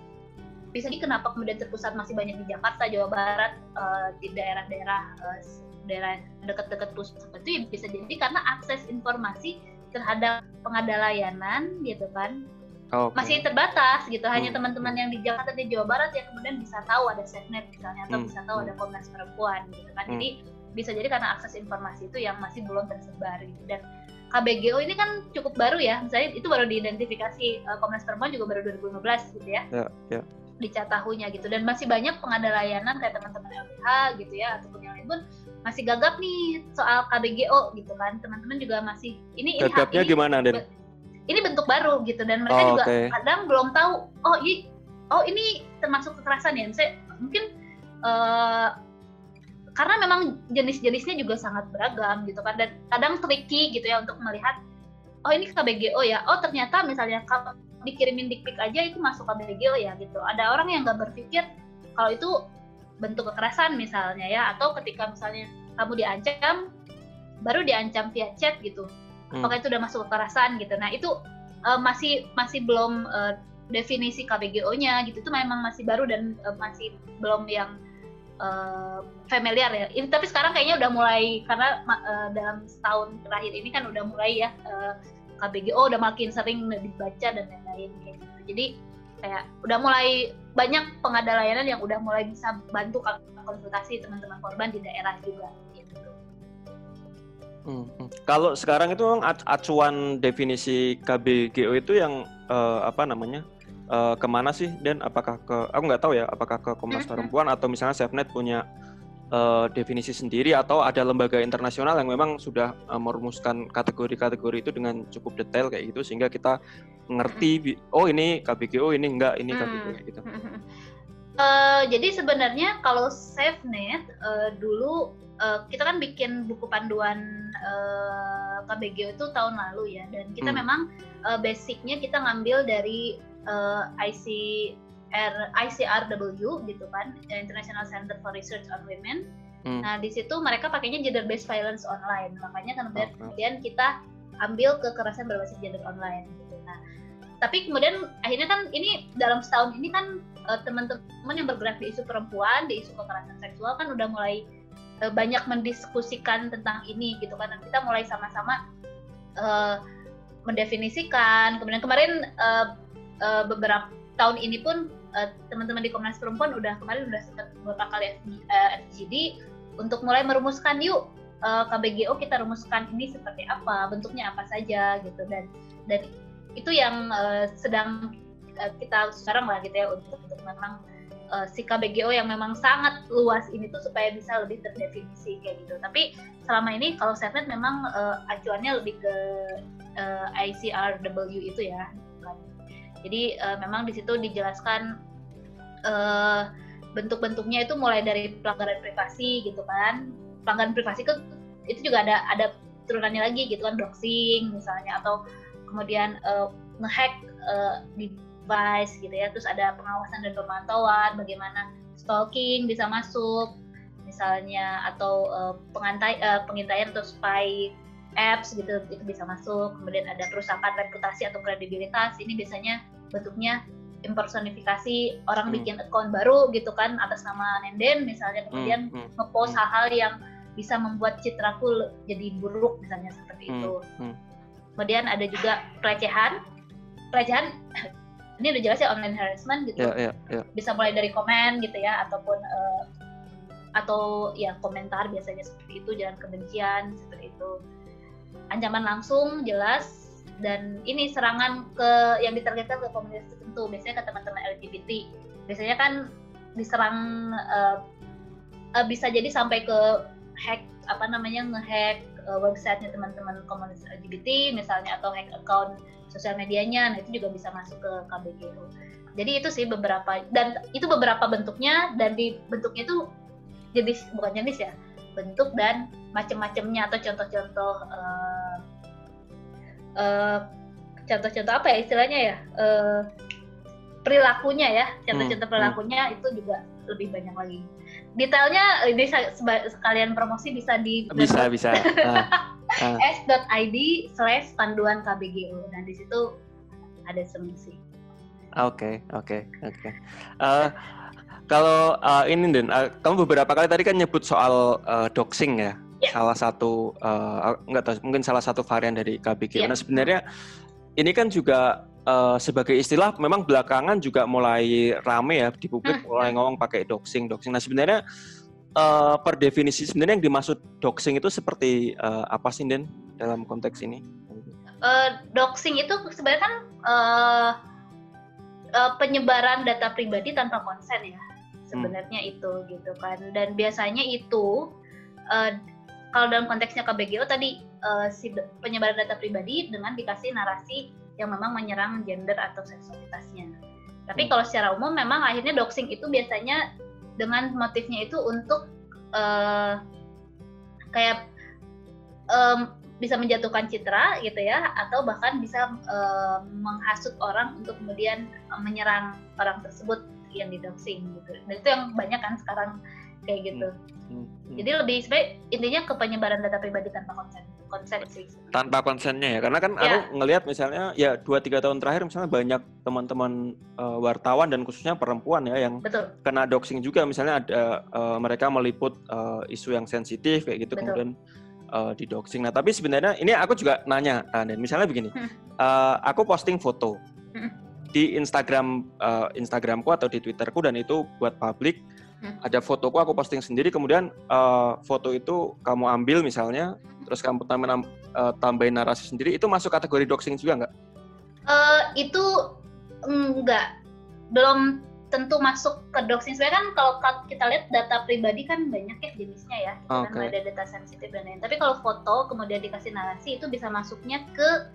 bisa di kenapa kemudian terpusat masih banyak di Jakarta, Jawa Barat, uh, di daerah-daerah uh, daerah dekat-dekat pusat itu ya bisa jadi karena akses informasi terhadap pengada layanan gitu kan okay. masih terbatas gitu hanya hmm. teman-teman yang di Jakarta di Jawa Barat yang kemudian bisa tahu ada SafeNet misalnya atau hmm. bisa tahu ada Komnas Perempuan gitu kan hmm. jadi bisa jadi karena akses informasi itu yang masih belum tersebar gitu dan KBGO ini kan cukup baru ya, misalnya itu baru diidentifikasi uh, Komnas Perempuan juga baru 2015 gitu ya. Ya, ya. Di catahunya gitu dan masih banyak pengada layanan kayak teman-teman LBH gitu ya ataupun yang lain pun masih gagap nih soal KBGO gitu kan. Teman-teman juga masih ini gagapnya ini, gimana Den? Ini bentuk baru gitu dan mereka oh, juga okay. kadang belum tahu oh ini oh ini termasuk kekerasan ya. Misalnya mungkin uh, karena memang jenis-jenisnya juga sangat beragam gitu kan. Dan kadang tricky gitu ya untuk melihat oh ini KBGO ya. Oh ternyata misalnya kalau dikirimin dikpik aja itu masuk KBGO ya gitu. Ada orang yang nggak berpikir kalau itu bentuk kekerasan misalnya ya. Atau ketika misalnya kamu diancam baru diancam via chat gitu. Hmm. apakah itu udah masuk kekerasan gitu. Nah itu uh, masih masih belum uh, definisi KBGO-nya gitu. Itu memang masih baru dan uh, masih belum yang uh, familiar ya. Ini tapi sekarang kayaknya udah mulai karena uh, dalam setahun terakhir ini kan udah mulai ya uh, eh, KBGO udah makin sering dibaca dan lain-lain kayak gitu. Jadi kayak udah mulai banyak pengada layanan yang udah mulai bisa bantu konsultasi teman-teman korban di daerah juga gitu. Hmm, hmm. Kalau sekarang itu acuan definisi KBGO itu yang uh, apa namanya uh, ke mana sih dan apakah ke aku nggak tahu ya apakah ke Komnas. Perempuan atau misalnya SafeNet punya uh, definisi sendiri atau ada lembaga internasional yang memang sudah uh, merumuskan kategori-kategori itu dengan cukup detail kayak gitu sehingga kita ngerti oh ini KBGO ini enggak ini KBGO gitu. Uh, jadi sebenarnya kalau SafeNet uh, dulu uh, kita kan bikin buku panduan uh, KBGO itu tahun lalu ya dan kita hmm. memang uh, basicnya kita ngambil dari uh, ICR ICRW gitu kan International Center for Research on Women Hmm. Nah di situ mereka pakainya gender based violence online, makanya kemudian, okay. kemudian kita ambil kekerasan berbasis gender online. Gitu. Nah tapi kemudian akhirnya kan ini dalam setahun ini kan uh, teman-teman yang bergerak di isu perempuan, di isu kekerasan seksual kan udah mulai uh, banyak mendiskusikan tentang ini gitu kan. Dan kita mulai sama-sama uh, mendefinisikan. Kemudian kemarin uh, uh, beberapa tahun ini pun uh, teman-teman di Komnas Perempuan udah kemarin udah sempat beberapa kali uh, FGD untuk mulai merumuskan yuk uh, KBGO kita rumuskan ini seperti apa, bentuknya apa saja gitu dan dan itu yang uh, sedang uh, kita sekarang lah gitu ya untuk untuk memang uh, si KBGO yang memang sangat luas ini tuh supaya bisa lebih terdefinisi kayak gitu. Tapi selama ini kalau Safenet memang uh, acuannya lebih ke uh, ICRW itu ya. Jadi uh, memang di situ dijelaskan uh, bentuk-bentuknya itu mulai dari pelanggaran privasi gitu kan. Pelanggaran privasi itu itu juga ada ada turunannya lagi gitu kan doxing misalnya atau kemudian uh, ngehack uh, device gitu ya. Terus ada pengawasan dan pemantauan bagaimana stalking bisa masuk misalnya atau uh, pengantai uh, pengintaian atau spy apps gitu itu bisa masuk kemudian ada perusahaan reputasi atau kredibilitas ini biasanya bentuknya impersonifikasi orang hmm. bikin account baru gitu kan atas nama Nenden misalnya kemudian hmm. hmm. ngepost hmm. hal-hal yang bisa membuat citraku jadi buruk misalnya seperti hmm. itu. Hmm. Kemudian ada juga pelecehan. Pelecehan ini udah jelas ya online harassment gitu. Yeah, yeah, yeah. Bisa mulai dari komen gitu ya ataupun uh, atau ya komentar biasanya seperti itu jangan kebencian seperti itu. Ancaman langsung jelas dan ini serangan ke yang ditargetkan ke komunitas tertentu biasanya ke teman-teman LGBT biasanya kan diserang uh, uh, bisa jadi sampai ke hack apa namanya ngehack uh, websitenya teman-teman komunitas LGBT misalnya atau hack account sosial medianya nah itu juga bisa masuk ke KBGO jadi itu sih beberapa dan itu beberapa bentuknya dan di bentuknya itu jenis bukan jenis ya bentuk dan macam-macamnya atau contoh-contoh uh, contoh contoh-contoh apa ya istilahnya ya uh, perilakunya ya contoh-contoh hmm, perilakunya hmm. itu juga lebih banyak lagi. Detailnya ini sekalian promosi bisa di bisa bisa. Uh, uh. s.id slash panduan KBGO dan di situ ada solusi. Oke oke oke kalau uh, ini dan uh, kamu beberapa kali tadi kan nyebut soal uh, doxing ya yeah. salah satu uh, nggak tahu mungkin salah satu varian dari KBG. Yeah. Nah sebenarnya ini kan juga uh, sebagai istilah memang belakangan juga mulai rame ya di publik hmm. mulai ngomong pakai doxing doxing. Nah sebenarnya uh, per definisi sebenarnya yang dimaksud doxing itu seperti uh, apa sih Den dalam konteks ini? Uh, doxing itu sebenarnya kan uh, uh, penyebaran data pribadi tanpa konsen ya sebenarnya hmm. itu gitu kan dan biasanya itu uh, kalau dalam konteksnya KBGO tadi uh, si penyebaran data pribadi dengan dikasih narasi yang memang menyerang gender atau seksualitasnya. Tapi hmm. kalau secara umum memang akhirnya doxing itu biasanya dengan motifnya itu untuk uh, kayak um, bisa menjatuhkan citra gitu ya atau bahkan bisa uh, menghasut orang untuk kemudian menyerang orang tersebut yang didoxing gitu. Dan itu yang banyak kan sekarang kayak gitu. Hmm. Hmm, hmm. Jadi lebih sebenarnya intinya ke penyebaran data pribadi tanpa konsen konsen sih. Tanpa konsennya ya, karena kan ya. aku ngelihat misalnya ya dua tiga tahun terakhir misalnya banyak teman-teman uh, wartawan dan khususnya perempuan ya yang Betul. kena doxing juga misalnya ada uh, mereka meliput uh, isu yang sensitif kayak gitu Betul. kemudian uh, di doxing. Nah tapi sebenarnya ini aku juga nanya dan misalnya begini, hmm. uh, aku posting foto hmm. Di Instagram uh, Instagramku atau di Twitterku dan itu buat publik hmm. ada fotoku aku posting sendiri kemudian uh, foto itu kamu ambil misalnya terus kamu tambahin, uh, tambahin narasi sendiri itu masuk kategori doxing juga nggak? Uh, itu enggak belum tentu masuk ke doxing sebenarnya kan kalau kita lihat data pribadi kan banyak ya jenisnya ya okay. kan ada data sensitif dan lain tapi kalau foto kemudian dikasih narasi itu bisa masuknya ke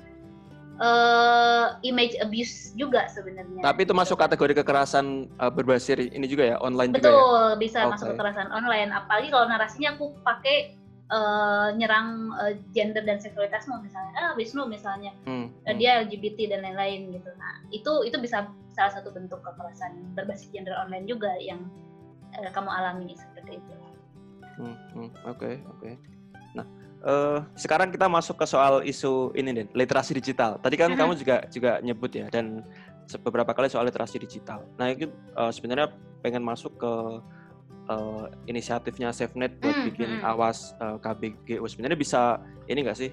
uh, image abuse juga sebenarnya. Tapi itu masuk kategori kekerasan uh, berbasis ini juga ya, online Betul, juga ya? Betul, bisa okay. masuk kekerasan online. Apalagi kalau narasinya aku pakai uh, nyerang uh, gender dan seksualitasmu misalnya, ah Wisnu misalnya, hmm, uh, dia LGBT dan lain-lain gitu. Nah itu itu bisa salah satu bentuk kekerasan berbasis gender online juga yang uh, kamu alami seperti itu. Oke hmm, hmm, oke. Okay, okay. Uh, sekarang kita masuk ke soal isu ini nih literasi digital. Tadi kan uh -huh. kamu juga juga nyebut ya dan beberapa kali soal literasi digital. Nah itu uh, sebenarnya pengen masuk ke uh, inisiatifnya SafeNet buat hmm, bikin hmm. awas uh, KBGO. Sebenarnya bisa ini nggak sih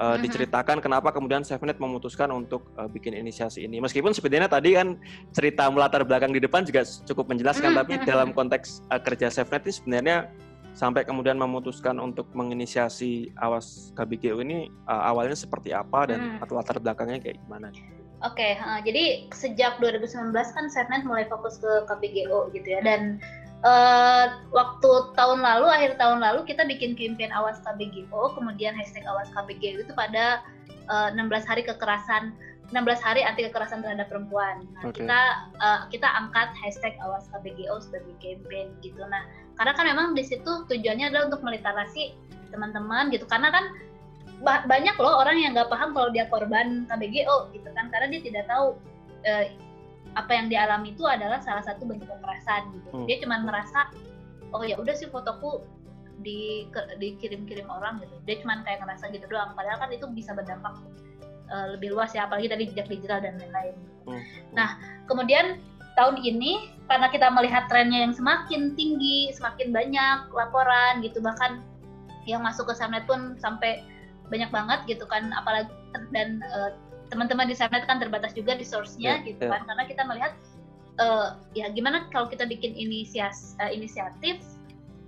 uh, diceritakan kenapa kemudian SafeNet memutuskan untuk uh, bikin inisiasi ini. Meskipun sebenarnya tadi kan cerita melatar belakang di depan juga cukup menjelaskan, hmm. tapi dalam konteks uh, kerja SafeNet ini sebenarnya sampai kemudian memutuskan untuk menginisiasi awas KBGO ini uh, awalnya seperti apa dan hmm. latar belakangnya kayak gimana? Oke, okay, uh, jadi sejak 2019 kan SafeNet mulai fokus ke KBGO gitu ya dan uh, waktu tahun lalu akhir tahun lalu kita bikin campaign awas KBGO kemudian hashtag awas KBGO itu pada uh, 16 hari kekerasan 16 hari anti kekerasan terhadap perempuan. Nah, okay. kita uh, kita angkat hashtag awas KBGO sebagai campaign gitu. Nah, karena kan memang di situ tujuannya adalah untuk meliterasi teman-teman gitu. Karena kan banyak loh orang yang nggak paham kalau dia korban KBGO gitu kan karena dia tidak tahu eh, apa yang dialami itu adalah salah satu bentuk kekerasan gitu hmm. dia cuma merasa oh ya udah sih fotoku di dikirim-kirim orang gitu dia cuma kayak ngerasa gitu doang padahal kan itu bisa berdampak uh, lebih luas ya apalagi tadi jejak digital dan lain-lain hmm. nah kemudian tahun ini karena kita melihat trennya yang semakin tinggi semakin banyak laporan gitu bahkan yang masuk ke Samnet pun sampai banyak banget gitu kan apalagi dan uh, teman-teman di Subnet kan terbatas juga di source-nya yeah, gitu yeah. kan karena kita melihat uh, ya gimana kalau kita bikin inisias, uh, inisiatif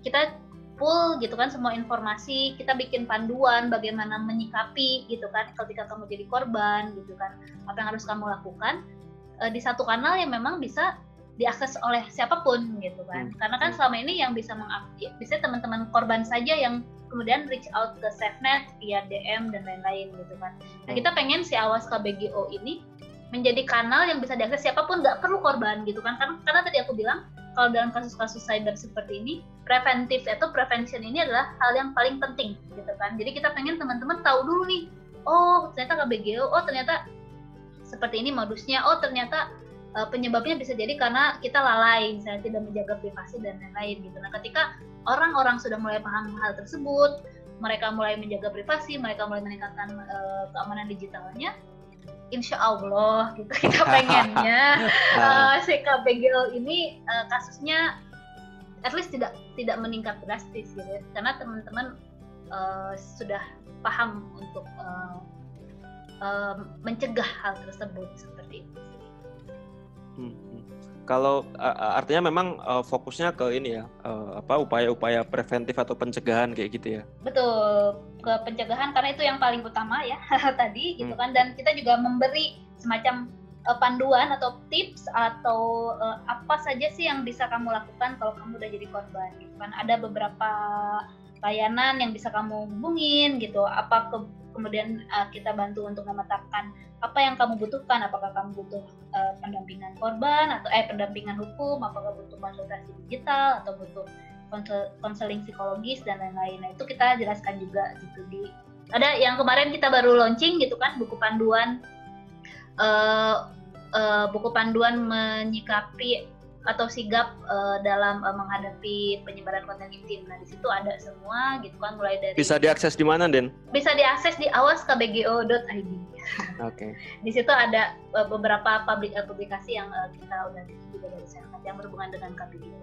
kita full gitu kan semua informasi kita bikin panduan bagaimana menyikapi gitu kan ketika kamu jadi korban gitu kan apa yang harus kamu lakukan uh, di satu kanal yang memang bisa diakses oleh siapa pun gitu kan hmm. karena kan hmm. selama ini yang bisa mengaktif bisa teman-teman korban saja yang kemudian reach out ke SafeNet via DM dan lain-lain gitu kan. Nah kita hmm. pengen si awas KBGO ini menjadi kanal yang bisa diakses siapa pun nggak perlu korban gitu kan karena, karena tadi aku bilang kalau dalam kasus-kasus cyber seperti ini preventif atau prevention ini adalah hal yang paling penting gitu kan. Jadi kita pengen teman-teman tahu dulu nih oh ternyata KBGO oh ternyata seperti ini modusnya oh ternyata uh, penyebabnya bisa jadi karena kita lalai misalnya tidak menjaga privasi dan lain-lain gitu. Nah ketika orang-orang sudah mulai paham hal tersebut, mereka mulai menjaga privasi, mereka mulai meningkatkan uh, keamanan digitalnya, insya Allah gitu kita pengennya uh, si KBGL ini uh, kasusnya at least tidak tidak meningkat drastis gitu ya. karena teman-teman uh, sudah paham untuk uh, uh, mencegah hal tersebut seperti itu. Hmm, hmm kalau uh, artinya memang uh, fokusnya ke ini ya uh, apa upaya-upaya preventif atau pencegahan kayak gitu ya? Betul ke pencegahan karena itu yang paling utama ya tadi gitu hmm. kan. Dan kita juga memberi semacam uh, panduan atau tips atau uh, apa saja sih yang bisa kamu lakukan kalau kamu udah jadi korban gitu kan. Ada beberapa layanan yang bisa kamu hubungin gitu. Apa ke kemudian uh, kita bantu untuk memetakan apa yang kamu butuhkan. Apakah kamu butuh uh, pendampingan korban atau eh pendampingan hukum? Apakah butuh konsultasi digital atau butuh konseling psikologis dan lain-lain? Nah itu kita jelaskan juga gitu di. Ada yang kemarin kita baru launching gitu kan buku panduan uh, uh, buku panduan menyikapi atau sigap uh, dalam uh, menghadapi penyebaran konten intim. Nah, di situ ada semua gitu kan mulai dari Bisa diakses di mana, Den? Bisa diakses di awaskbgo.id. Oke. Okay. di situ ada uh, beberapa publik uh, publikasi yang uh, kita udah juga dari sana yang berhubungan dengan KBGO.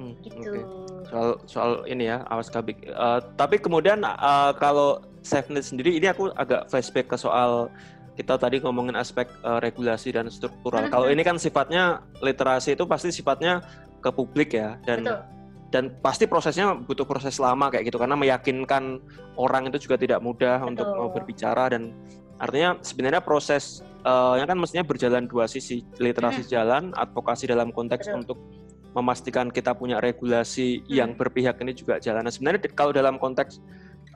Hmm, gitu. Okay. Soal soal ini ya awas kabik. Uh, tapi kemudian uh, kalau SafeNet sendiri ini aku agak flashback ke soal kita tadi ngomongin aspek uh, regulasi dan struktural. Kalau ini kan sifatnya literasi itu pasti sifatnya ke publik ya dan Betul. dan pasti prosesnya butuh proses lama kayak gitu karena meyakinkan orang itu juga tidak mudah Betul. untuk mau berbicara dan artinya sebenarnya proses uh, yang kan mestinya berjalan dua sisi literasi hmm. jalan advokasi dalam konteks Betul. untuk memastikan kita punya regulasi hmm. yang berpihak ini juga jalan. Nah, sebenarnya kalau dalam konteks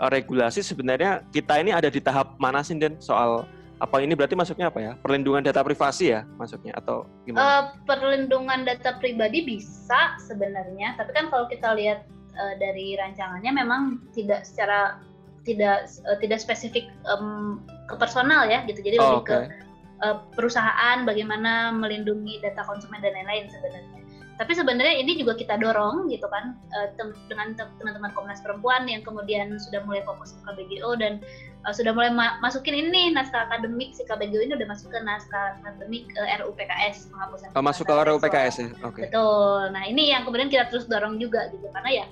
uh, regulasi sebenarnya kita ini ada di tahap mana sih Den soal apa ini berarti masuknya apa ya? Perlindungan data privasi ya masuknya atau gimana? Uh, perlindungan data pribadi bisa sebenarnya, tapi kan kalau kita lihat uh, dari rancangannya memang tidak secara tidak uh, tidak spesifik um, ke personal ya gitu. Jadi oh, lebih okay. ke uh, perusahaan bagaimana melindungi data konsumen dan lain-lain sebenarnya. tapi sebenarnya ini juga kita dorong gitu kan uh, tem dengan teman-teman Komnas Perempuan yang kemudian sudah mulai fokus ke KBGO dan uh, sudah mulai ma masukin ini naskah akademik si KBGO ini udah masuk ke naskah akademik uh, RUU PKS penghapusan. Oh, masuk ke RUU PKS ya. Oke. Okay. Betul. Nah, ini yang kemudian kita terus dorong juga gitu karena ya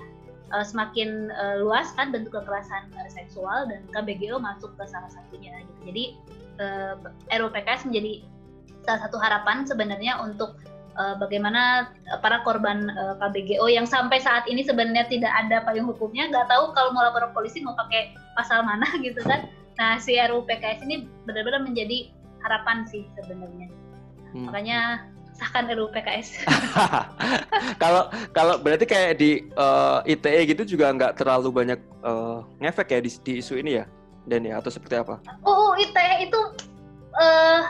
uh, semakin uh, luas kan bentuk kekerasan uh, seksual dan KBGO masuk ke salah satunya gitu. Jadi uh, RUU PKS menjadi salah satu harapan sebenarnya untuk uh, bagaimana eh, para korban uh, eh, KBGO yang sampai saat ini sebenarnya tidak ada payung hukumnya, nggak tahu kalau mau lapor polisi mau pakai pasal mana gitu kan. Nah si RUU PKS ini benar-benar menjadi harapan sih sebenarnya. Hmm. Makanya sahkan RUU PKS. Kalau kalau berarti kayak di uh, ITE gitu juga nggak terlalu banyak uh, ngefek ya di, di isu ini ya, Dan ya atau seperti apa? Oh, ITE itu uh,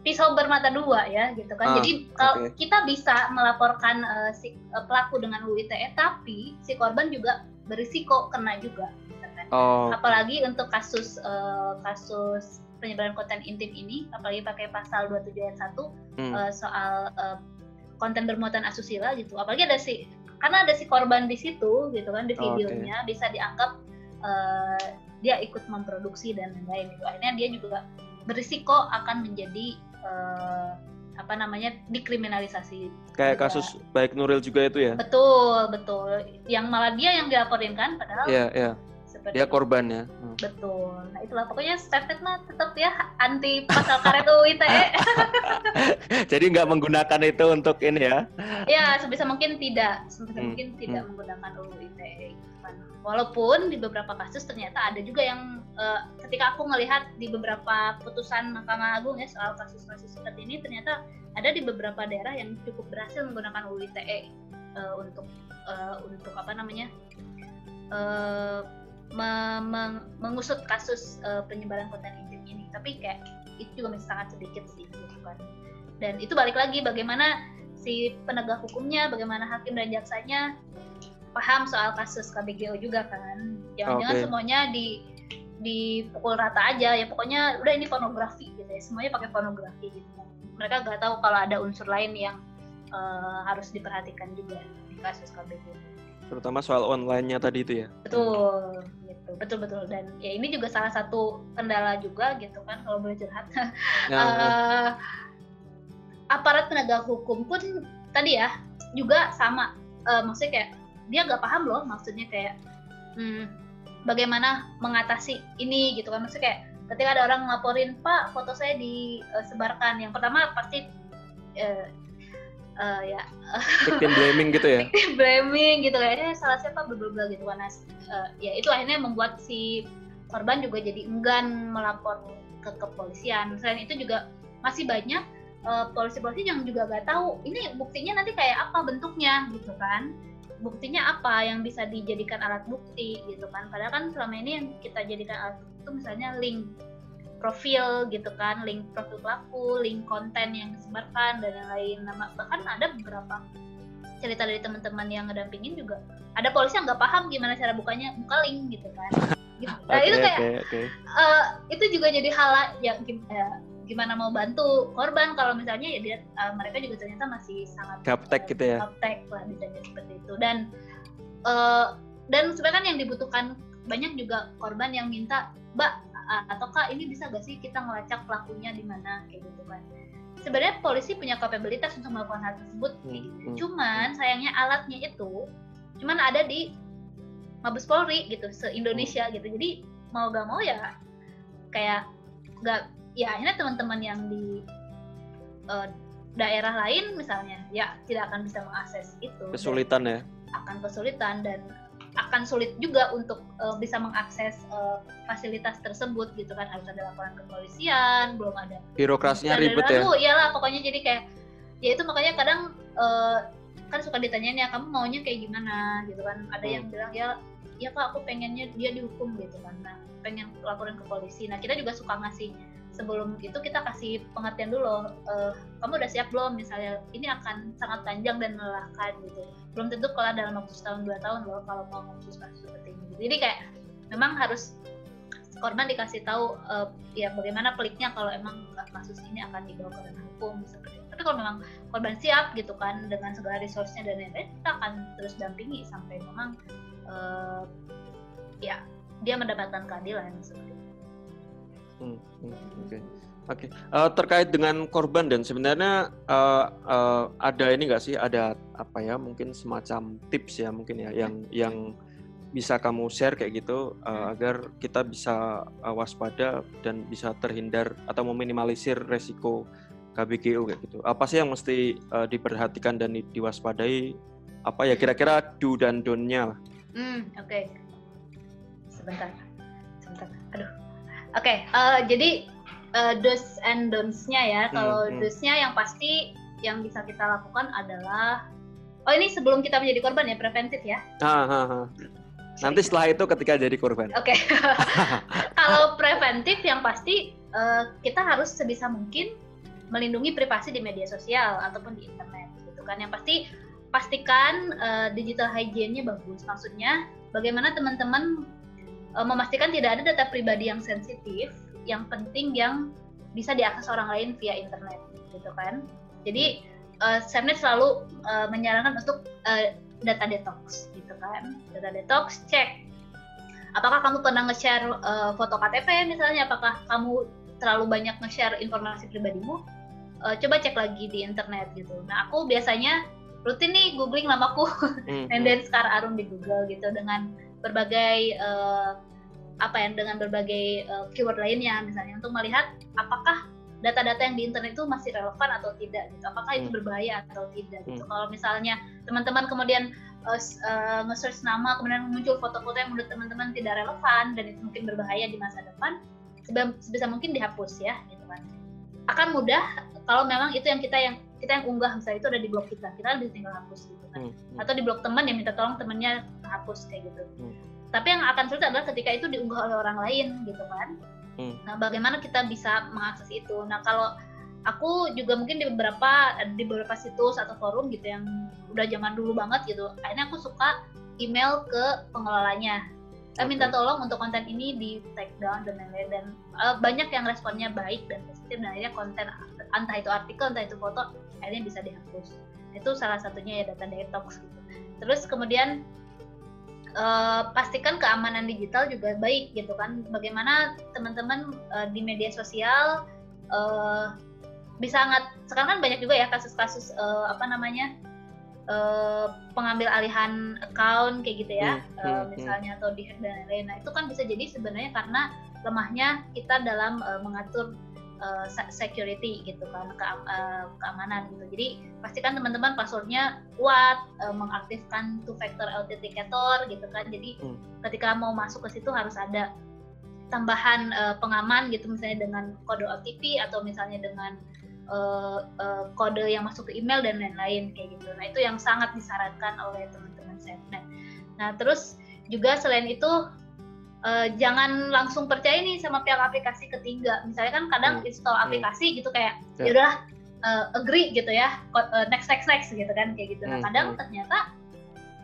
pisau bermata dua ya gitu kan. Ah, Jadi kalau okay. kita bisa melaporkan uh, si uh, pelaku dengan UITE tapi si korban juga berisiko kena juga. Oh. Apalagi untuk kasus uh, kasus penyebaran konten intim ini apalagi pakai pasal 27 ayat 1 hmm. uh, soal uh, konten bermuatan asusila gitu. Apalagi ada si karena ada si korban di situ gitu kan di videonya okay. bisa dianggap uh, dia ikut memproduksi dan lain-lain gitu. Akhirnya dia juga berisiko akan menjadi uh, apa namanya dikriminalisasi. Kayak juga. kasus baik Nuril juga itu ya? Betul betul. Yang malah dia yang dilaporin kan, padahal. Iya iya. Dia korban ya. Hmm. Betul. Nah itulah pokoknya Stephen mah tetap ya anti pasal karet UU ITE. Jadi nggak menggunakan itu untuk ini ya? Ya sebisa mungkin tidak, sebisa hmm. mungkin tidak hmm. menggunakan UU ITE. Walaupun di beberapa kasus ternyata ada juga yang uh, ketika aku melihat di beberapa putusan Mahkamah Agung ya soal kasus-kasus seperti ini ternyata ada di beberapa daerah yang cukup berhasil menggunakan UU ITE uh, untuk uh, untuk apa namanya uh, me mengusut kasus uh, penyebaran konten intim ini. Tapi kayak itu juga masih sangat sedikit sih gitu kan. Dan itu balik lagi bagaimana si penegak hukumnya, bagaimana hakim dan jaksanya paham soal kasus KBGO juga kan jangan-jangan okay. semuanya di dipukul rata aja ya pokoknya udah ini pornografi gitu ya semuanya pakai pornografi gitu mereka nggak tahu kalau ada unsur lain yang uh, harus diperhatikan juga di kasus KBGO terutama soal online-nya tadi itu ya. Betul gitu. Betul betul. Dan ya ini juga salah satu kendala juga gitu kan kalau boleh curhat. Ya. uh, aparat penegak hukum pun tadi ya juga sama. Uh, maksudnya kayak dia nggak paham loh maksudnya kayak hmm, bagaimana mengatasi ini gitu kan. Maksudnya kayak ketika ada orang ngelaporin pak foto saya disebarkan. Yang pertama pasti uh, uh, ya. Victim blaming gitu ya? Victim blaming gitu. Kayaknya salah siapa bla gitu. Kan uh, ya itu akhirnya membuat si korban juga jadi enggan melapor ke kepolisian. Selain itu juga masih banyak polisi-polisi uh, yang juga nggak tahu ini buktinya nanti kayak apa bentuknya gitu kan. Buktinya apa yang bisa dijadikan alat bukti gitu kan. Padahal kan selama ini yang kita jadikan alat bukti itu misalnya link profil gitu kan link profil pelaku link konten yang disebarkan dan lain-lain nama bahkan ada beberapa cerita dari teman-teman yang ngedampingin juga. Ada polisi yang nggak paham gimana cara bukanya buka link gitu kan. Gitu. nah okay, itu kayak okay, okay. Uh, itu juga jadi hal yang ya, gimana mau bantu korban. Kalau misalnya ya dia uh, mereka juga ternyata masih sangat gaptek gitu ya? Gaptek lah misalnya seperti itu. Dan uh, dan sebenarnya kan yang dibutuhkan banyak juga korban yang minta mbak atau kak ini bisa gak sih kita ngelacak pelakunya di mana kayak gitu kan sebenarnya polisi punya kapabilitas untuk melakukan hal tersebut hmm, gitu. hmm. cuman sayangnya alatnya itu cuman ada di Mabes Polri gitu se Indonesia hmm. gitu jadi mau gak mau ya kayak gak ya akhirnya teman-teman yang di uh, daerah lain misalnya ya tidak akan bisa mengakses itu kesulitan ya akan kesulitan dan akan sulit juga untuk uh, bisa mengakses uh, fasilitas tersebut gitu kan. Harus ada laporan kepolisian belum ada birokrasinya ribet ya? iyalah pokoknya jadi kayak ya itu makanya kadang uh, kan suka ditanyain ya kamu maunya kayak gimana? gitu kan. Ada hmm. yang bilang ya ya kak aku pengennya dia dihukum gitu kan. Nah pengen laporan ke polisi. Nah kita juga suka ngasih sebelum itu kita kasih pengertian dulu uh, kamu udah siap belum? Misalnya ini akan sangat panjang dan melelahkan gitu belum tentu kalau dalam waktu setahun dua tahun loh kalau mau ngurus kasus seperti ini jadi kayak memang harus korban dikasih tahu uh, ya bagaimana peliknya kalau emang kasus ini akan dibawa ke ranah hukum seperti itu. tapi kalau memang korban siap gitu kan dengan segala resource-nya dan lain-lain kita akan terus dampingi sampai memang uh, ya dia mendapatkan keadilan seperti itu. Hmm, hmm. Okay. Oke, okay. uh, terkait dengan korban dan sebenarnya uh, uh, ada ini nggak sih ada apa ya mungkin semacam tips ya mungkin ya yang yang bisa kamu share kayak gitu uh, agar kita bisa uh, waspada dan bisa terhindar atau meminimalisir resiko KBGU kayak gitu. Apa sih yang mesti uh, diperhatikan dan diwaspadai? Apa ya kira-kira do dan don't-nya lah? Hmm, oke. Okay. Sebentar. Sebentar. Aduh. Oke, okay, uh, jadi uh, do's and don'ts-nya ya. Hmm, Kalau hmm, do's-nya yang pasti yang bisa kita lakukan adalah Oh ini sebelum kita menjadi korban ya preventif ya? Ah, ah, ah. Nanti setelah itu ketika jadi korban. Oke. Okay. Kalau preventif yang pasti uh, kita harus sebisa mungkin melindungi privasi di media sosial ataupun di internet gitu kan. Yang pasti pastikan uh, digital hygiene-nya bagus. Maksudnya bagaimana teman-teman uh, memastikan tidak ada data pribadi yang sensitif yang penting yang bisa diakses orang lain via internet gitu kan. Jadi uh, Semnet selalu uh, menyarankan untuk uh, data detox gitu kan. Data detox cek. Apakah kamu pernah nge-share uh, foto KTP misalnya? Apakah kamu terlalu banyak nge-share informasi pribadimu? Uh, coba cek lagi di internet gitu. Nah aku biasanya rutin nih googling namaku mm -hmm. dan sekarang Arum di Google gitu. Dengan berbagai uh, apa yang dengan berbagai uh, keyword lainnya misalnya untuk melihat apakah data-data yang di internet itu masih relevan atau tidak gitu apakah itu hmm. berbahaya atau tidak gitu hmm. kalau misalnya teman-teman kemudian uh, uh, nge-search nama kemudian muncul foto-foto yang menurut teman-teman tidak relevan dan itu mungkin berbahaya di masa depan sebisa mungkin dihapus ya gitu kan akan mudah kalau memang itu yang kita yang kita yang unggah misalnya itu ada di blog kita kita bisa tinggal hapus gitu kan hmm. hmm. atau di blog teman yang minta tolong temannya hapus kayak gitu hmm tapi yang akan sulit adalah ketika itu diunggah oleh orang lain gitu kan. Hmm. nah bagaimana kita bisa mengakses itu? Nah kalau aku juga mungkin di beberapa di beberapa situs atau forum gitu yang udah zaman dulu banget gitu akhirnya aku suka email ke pengelolanya. Okay. minta tolong untuk konten ini di take down dan lain-lain dan uh, banyak yang responnya baik dan positif dan akhirnya konten entah itu artikel entah itu foto akhirnya bisa dihapus. Itu salah satunya ya data detox gitu. Terus kemudian uh, pastikan keamanan digital juga baik gitu kan. Bagaimana teman-teman uh, di media sosial uh, bisa sangat sekarang kan banyak juga ya kasus-kasus uh, apa namanya uh, pengambil alihan account kayak gitu ya, hmm, uh, misalnya hmm. atau di dan lain-lain. Nah itu kan bisa jadi sebenarnya karena lemahnya kita dalam uh, mengatur uh, security gitu kan ke, uh, keamanan gitu. Jadi pastikan teman-teman passwordnya kuat uh, mengaktifkan two factor authenticator gitu kan. Jadi hmm. ketika mau masuk ke situ harus ada tambahan uh, pengaman gitu misalnya dengan kode OTP atau misalnya dengan uh, uh, kode yang masuk ke email dan lain-lain kayak gitu. Nah itu yang sangat disarankan oleh teman-teman SafeNet. Nah terus juga selain itu uh, jangan langsung percaya nih sama pihak aplikasi ketiga. Misalnya kan kadang hmm. install hmm. aplikasi gitu kayak yeah. ya udah uh, agree gitu ya, uh, next next next gitu kan kayak gitu. Nah, hmm. kadang hmm. ternyata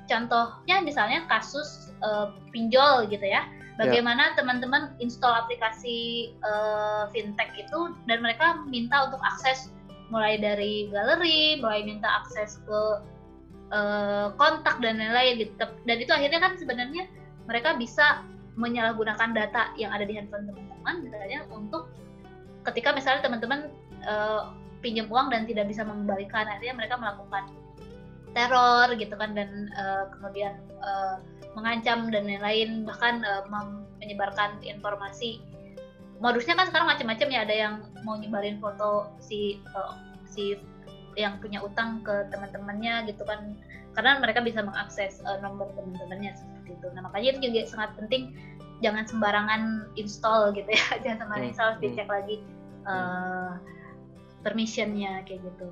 contohnya misalnya kasus uh, pinjol gitu ya. ya. Bagaimana teman-teman yeah. install aplikasi uh, fintech itu dan mereka minta untuk akses mulai dari galeri, mulai minta akses ke uh, kontak dan lain-lain gitu. Dan itu akhirnya kan sebenarnya mereka bisa menyalahgunakan data yang ada di handphone teman-teman misalnya untuk ketika misalnya teman-teman uh, pinjam uang dan tidak bisa mengembalikan akhirnya mereka melakukan teror gitu kan dan uh, kemudian uh, mengancam dan lain-lain bahkan uh, menyebarkan informasi. Modusnya kan sekarang macam-macam ya ada yang mau nyebarin foto si uh, si yang punya utang ke teman-temannya gitu kan karena mereka bisa mengakses uh, nomor teman-temannya seperti itu. Nah makanya itu juga sangat penting jangan sembarangan install gitu ya, jangan sembarangan hmm. install, hmm. dicek lagi uh, permissionnya kayak gitu.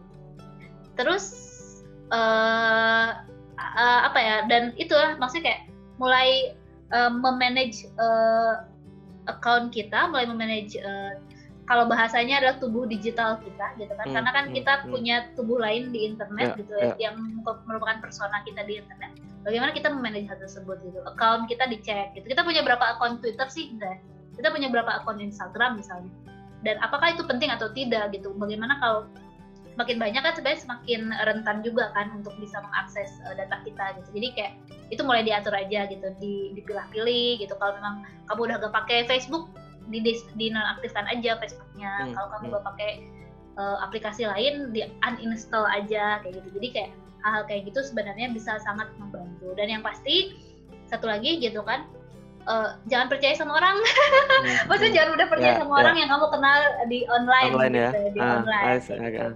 Terus uh, uh, apa ya? Dan itu lah maksudnya kayak mulai uh, memanage uh, account kita, mulai memanage uh, kalau bahasanya adalah tubuh digital kita gitu kan hmm, karena kan hmm, kita hmm. punya tubuh lain di internet yeah, gitu yeah. yang merupakan persona kita di internet bagaimana kita memanage hal tersebut gitu account kita dicek gitu kita punya berapa akun Twitter sih enggak kita punya berapa akun Instagram misalnya dan apakah itu penting atau tidak gitu bagaimana kalau semakin banyak kan sebenarnya semakin rentan juga kan untuk bisa mengakses uh, data kita gitu. Jadi kayak itu mulai diatur aja gitu, di dipilah-pilih gitu. Kalau memang kamu udah gak pakai Facebook, di di nonaktifkan aja Facebooknya. Hmm. Kalau kamu hmm. gak pakai uh, aplikasi lain, di uninstall aja kayak gitu. Jadi kayak hal-hal kayak gitu sebenarnya bisa sangat membantu. Dan yang pasti satu lagi gitu kan, uh, jangan percaya sama orang. Hmm, Maksudnya hmm. jangan udah percaya yeah, sama yeah. orang yang kamu kenal di online, online gitu, ya? di ah, online. Gitu. Okay.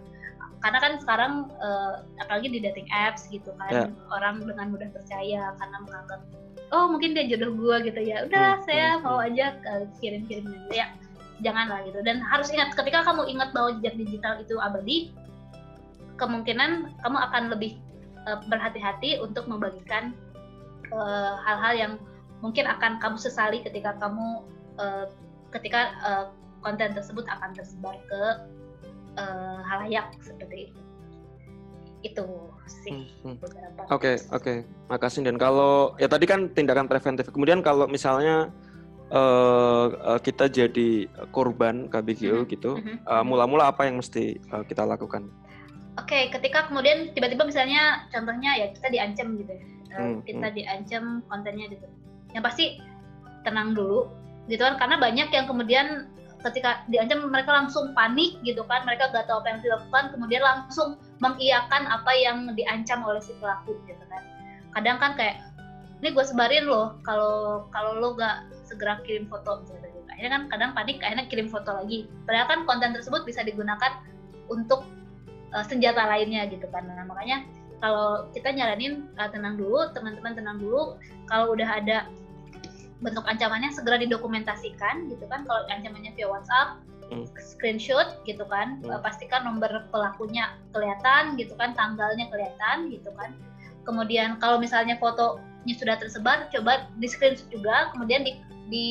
Karena kan sekarang uh, apalagi di dating apps gitu kan, yeah. orang dengan mudah percaya karena menganggap oh mungkin dia jodoh gua gitu ya. Udah hmm, saya hmm, mau hmm. aja uh, kirim-kirim aja ya. Janganlah gitu. Dan harus ingat ketika kamu ingat bahwa jejak digital itu abadi, kemungkinan kamu akan lebih uh, berhati-hati untuk membagikan hal-hal uh, yang mungkin akan kamu sesali ketika kamu uh, ketika uh, konten tersebut akan tersebar ke uh, halayak seperti itu itu sih hmm, hmm. Oke oke, makasih dan kalau ya tadi kan tindakan preventif. Kemudian kalau misalnya uh, kita jadi korban KBGO hmm. gitu, hmm. uh, mula-mula apa yang mesti uh, kita lakukan? Oke, okay, ketika kemudian tiba-tiba misalnya contohnya ya kita diancam gitu, uh, hmm. kita hmm. diancam kontennya gitu yang pasti tenang dulu gitu kan karena banyak yang kemudian ketika diancam mereka langsung panik gitu kan mereka gak tahu apa yang dilakukan kemudian langsung mengiyakan apa yang diancam oleh si pelaku gitu kan kadang kan kayak ini gue sebarin loh kalau kalau lo gak segera kirim foto gitu, gitu. akhirnya kan kadang panik akhirnya kirim foto lagi padahal kan konten tersebut bisa digunakan untuk uh, senjata lainnya gitu kan nah, makanya kalau kita nyaranin uh, tenang dulu teman-teman tenang dulu. Kalau udah ada bentuk ancamannya segera didokumentasikan gitu kan. Kalau ancamannya via WhatsApp hmm. screenshot gitu kan. Hmm. pastikan nomor pelakunya kelihatan gitu kan tanggalnya kelihatan gitu kan. Kemudian kalau misalnya fotonya sudah tersebar coba di screenshot juga. Kemudian di, di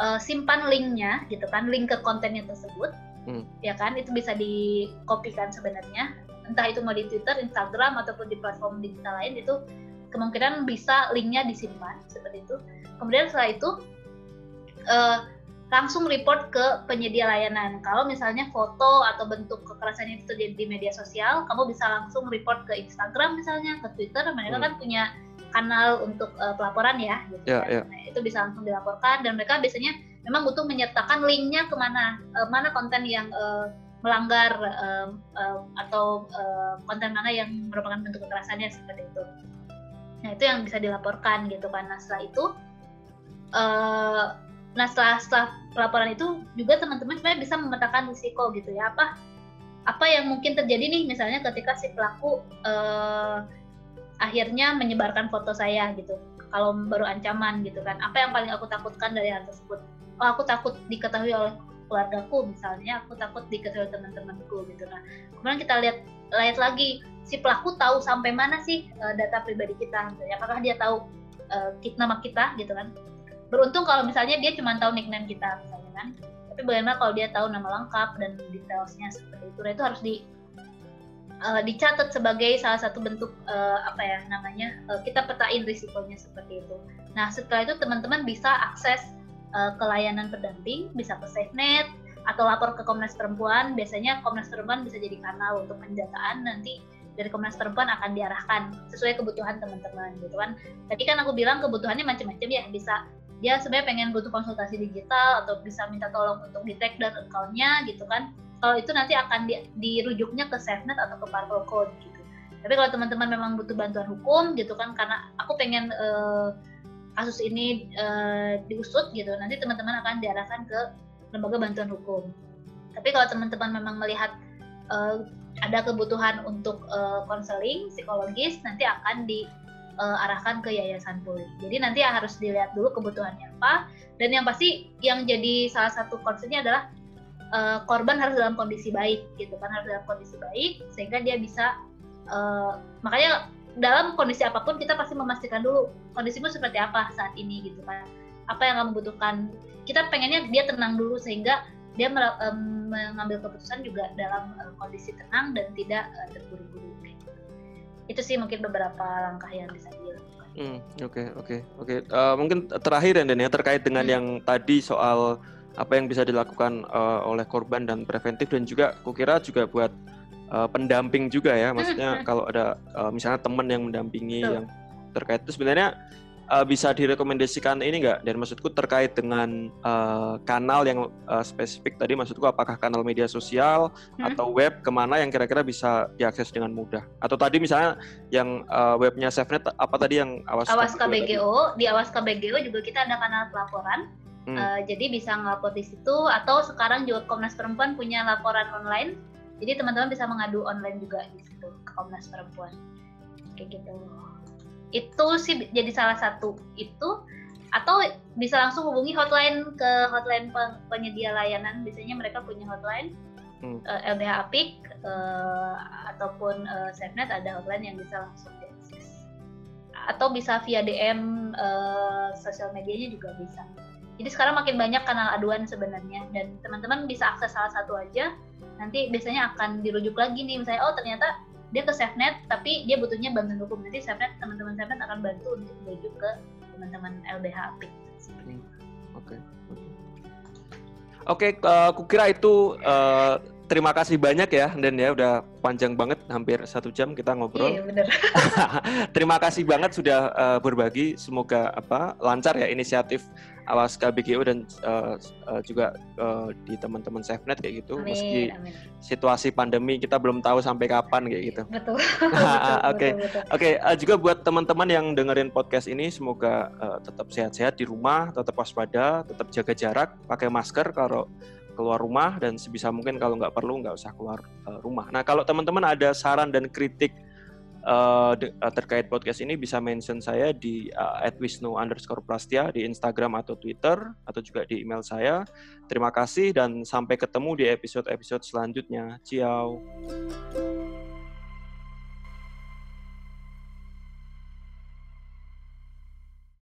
uh, simpan linknya gitu kan link ke kontennya tersebut hmm. ya kan itu bisa dikopikan sebenarnya entah itu mau di Twitter, Instagram ataupun di platform digital lain itu kemungkinan bisa linknya disimpan seperti itu. Kemudian setelah itu uh, langsung report ke penyedia layanan. Kalau misalnya foto atau bentuk kekerasan itu terjadi di media sosial, kamu bisa langsung report ke Instagram misalnya, ke Twitter. Mereka hmm. kan punya kanal untuk uh, pelaporan ya. Gitu yeah, yeah. Nah, itu bisa langsung dilaporkan dan mereka biasanya memang butuh menyertakan linknya ke mana, uh, mana konten yang uh, melanggar uh, uh, atau uh, konten mana yang merupakan bentuk kekerasannya seperti itu. Nah itu yang bisa dilaporkan gitu kan. Nah setelah itu, uh, nah setelah, setelah pelaporan itu juga teman-teman sebenarnya bisa memetakan risiko gitu ya apa apa yang mungkin terjadi nih misalnya ketika si pelaku uh, akhirnya menyebarkan foto saya gitu. Kalau baru ancaman gitu kan. Apa yang paling aku takutkan dari hal tersebut? Oh aku takut diketahui oleh keluargaku misalnya aku takut diketahui teman-temanku gitu. Nah kemudian kita lihat lihat lagi si pelaku tahu sampai mana sih uh, data pribadi kita misalnya apakah dia tahu uh, nama kita gitu kan. Beruntung kalau misalnya dia cuma tahu nickname kita misalnya kan. Tapi bagaimana kalau dia tahu nama lengkap dan detailsnya seperti itu. Nah itu harus di uh, dicatat sebagai salah satu bentuk uh, apa ya namanya uh, kita petain risikonya seperti itu. Nah setelah itu teman-teman bisa akses uh, ke layanan pendamping, bisa ke SafeNet atau lapor ke Komnas Perempuan. Biasanya Komnas Perempuan bisa jadi kanal untuk pendataan nanti dari Komnas Perempuan akan diarahkan sesuai kebutuhan teman-teman gitu kan. Tadi kan aku bilang kebutuhannya macam-macam ya, bisa dia sebenarnya pengen butuh konsultasi digital atau bisa minta tolong untuk di tag dan accountnya gitu kan. Kalau itu nanti akan di, dirujuknya ke SafeNet atau ke Parpol Code gitu. Tapi kalau teman-teman memang butuh bantuan hukum gitu kan, karena aku pengen uh, kasus ini uh, diusut gitu nanti teman-teman akan diarahkan ke lembaga bantuan hukum. Tapi kalau teman-teman memang melihat uh, ada kebutuhan untuk konseling uh, psikologis nanti akan diarahkan ke yayasan pulih. Jadi nanti harus dilihat dulu kebutuhannya apa. Dan yang pasti yang jadi salah satu concernnya adalah uh, korban harus dalam kondisi baik gitu kan harus dalam kondisi baik sehingga dia bisa uh, makanya dalam kondisi apa pun kita pasti memastikan dulu kondisimu seperti apa saat ini gitu kan apa yang kamu butuhkan kita pengennya dia tenang dulu sehingga dia um, mengambil keputusan juga dalam uh, kondisi tenang dan tidak uh, terburu-buru gitu. itu sih mungkin beberapa langkah yang bisa dilakukan. Oke hmm, oke oke okay. uh, mungkin terakhir dan ya terkait dengan hmm. yang tadi soal apa yang bisa dilakukan uh, oleh korban dan preventif dan juga kukira juga buat uh, pendamping juga ya. Maksudnya kalau ada uh, misalnya teman yang mendampingi Betul. yang terkait itu sebenarnya uh, bisa direkomendasikan ini enggak? Dan maksudku terkait dengan uh, kanal yang uh, spesifik tadi, maksudku apakah kanal media sosial hmm. atau web ke mana yang kira-kira bisa diakses dengan mudah? Atau tadi misalnya yang uh, webnya SafeNet apa tadi yang awas Awas KBGO di Awas KBGO juga kita ada kanal pelaporan. Hmm. Uh, jadi bisa ngelapor di situ atau sekarang juga Komnas Perempuan punya laporan online. Jadi teman-teman bisa mengadu online juga di situ ke Komnas Perempuan. Kayak gitu. Itu sih jadi salah satu itu. Atau bisa langsung hubungi hotline ke hotline penyedia layanan. Biasanya mereka punya hotline hmm. uh, eh, LBH Apik uh, ataupun uh, SafeNet ada hotline yang bisa langsung diakses. Atau bisa via DM uh, sosial medianya juga bisa. Jadi sekarang makin banyak kanal aduan sebenarnya. Dan teman-teman bisa akses salah satu aja nanti biasanya akan dirujuk lagi nih misalnya oh ternyata dia ke SafeNet tapi dia butuhnya bantuan hukum nanti SafeNet teman-teman SafeNet akan bantu untuk menuju ke teman-teman LBH Apik. Oke. Oke, uh, kukira itu uh, terima kasih banyak ya Dan ya udah panjang banget hampir satu jam kita ngobrol. Iya benar. terima kasih banget sudah uh, berbagi. Semoga apa lancar ya inisiatif awas KBGO dan uh, uh, juga uh, di teman-teman SafeNet kayak gitu. Amin, Meski amin. situasi pandemi kita belum tahu sampai kapan kayak gitu. Betul. Oke, oke. Juga buat teman-teman yang dengerin podcast ini, semoga uh, tetap sehat-sehat di rumah, tetap waspada, tetap jaga jarak, pakai masker kalau keluar rumah dan sebisa mungkin kalau nggak perlu nggak usah keluar uh, rumah. Nah kalau teman-teman ada saran dan kritik uh, terkait podcast ini bisa mention saya di uh, @wisnu underscore prastia di Instagram atau Twitter atau juga di email saya. Terima kasih dan sampai ketemu di episode-episode selanjutnya. Ciao.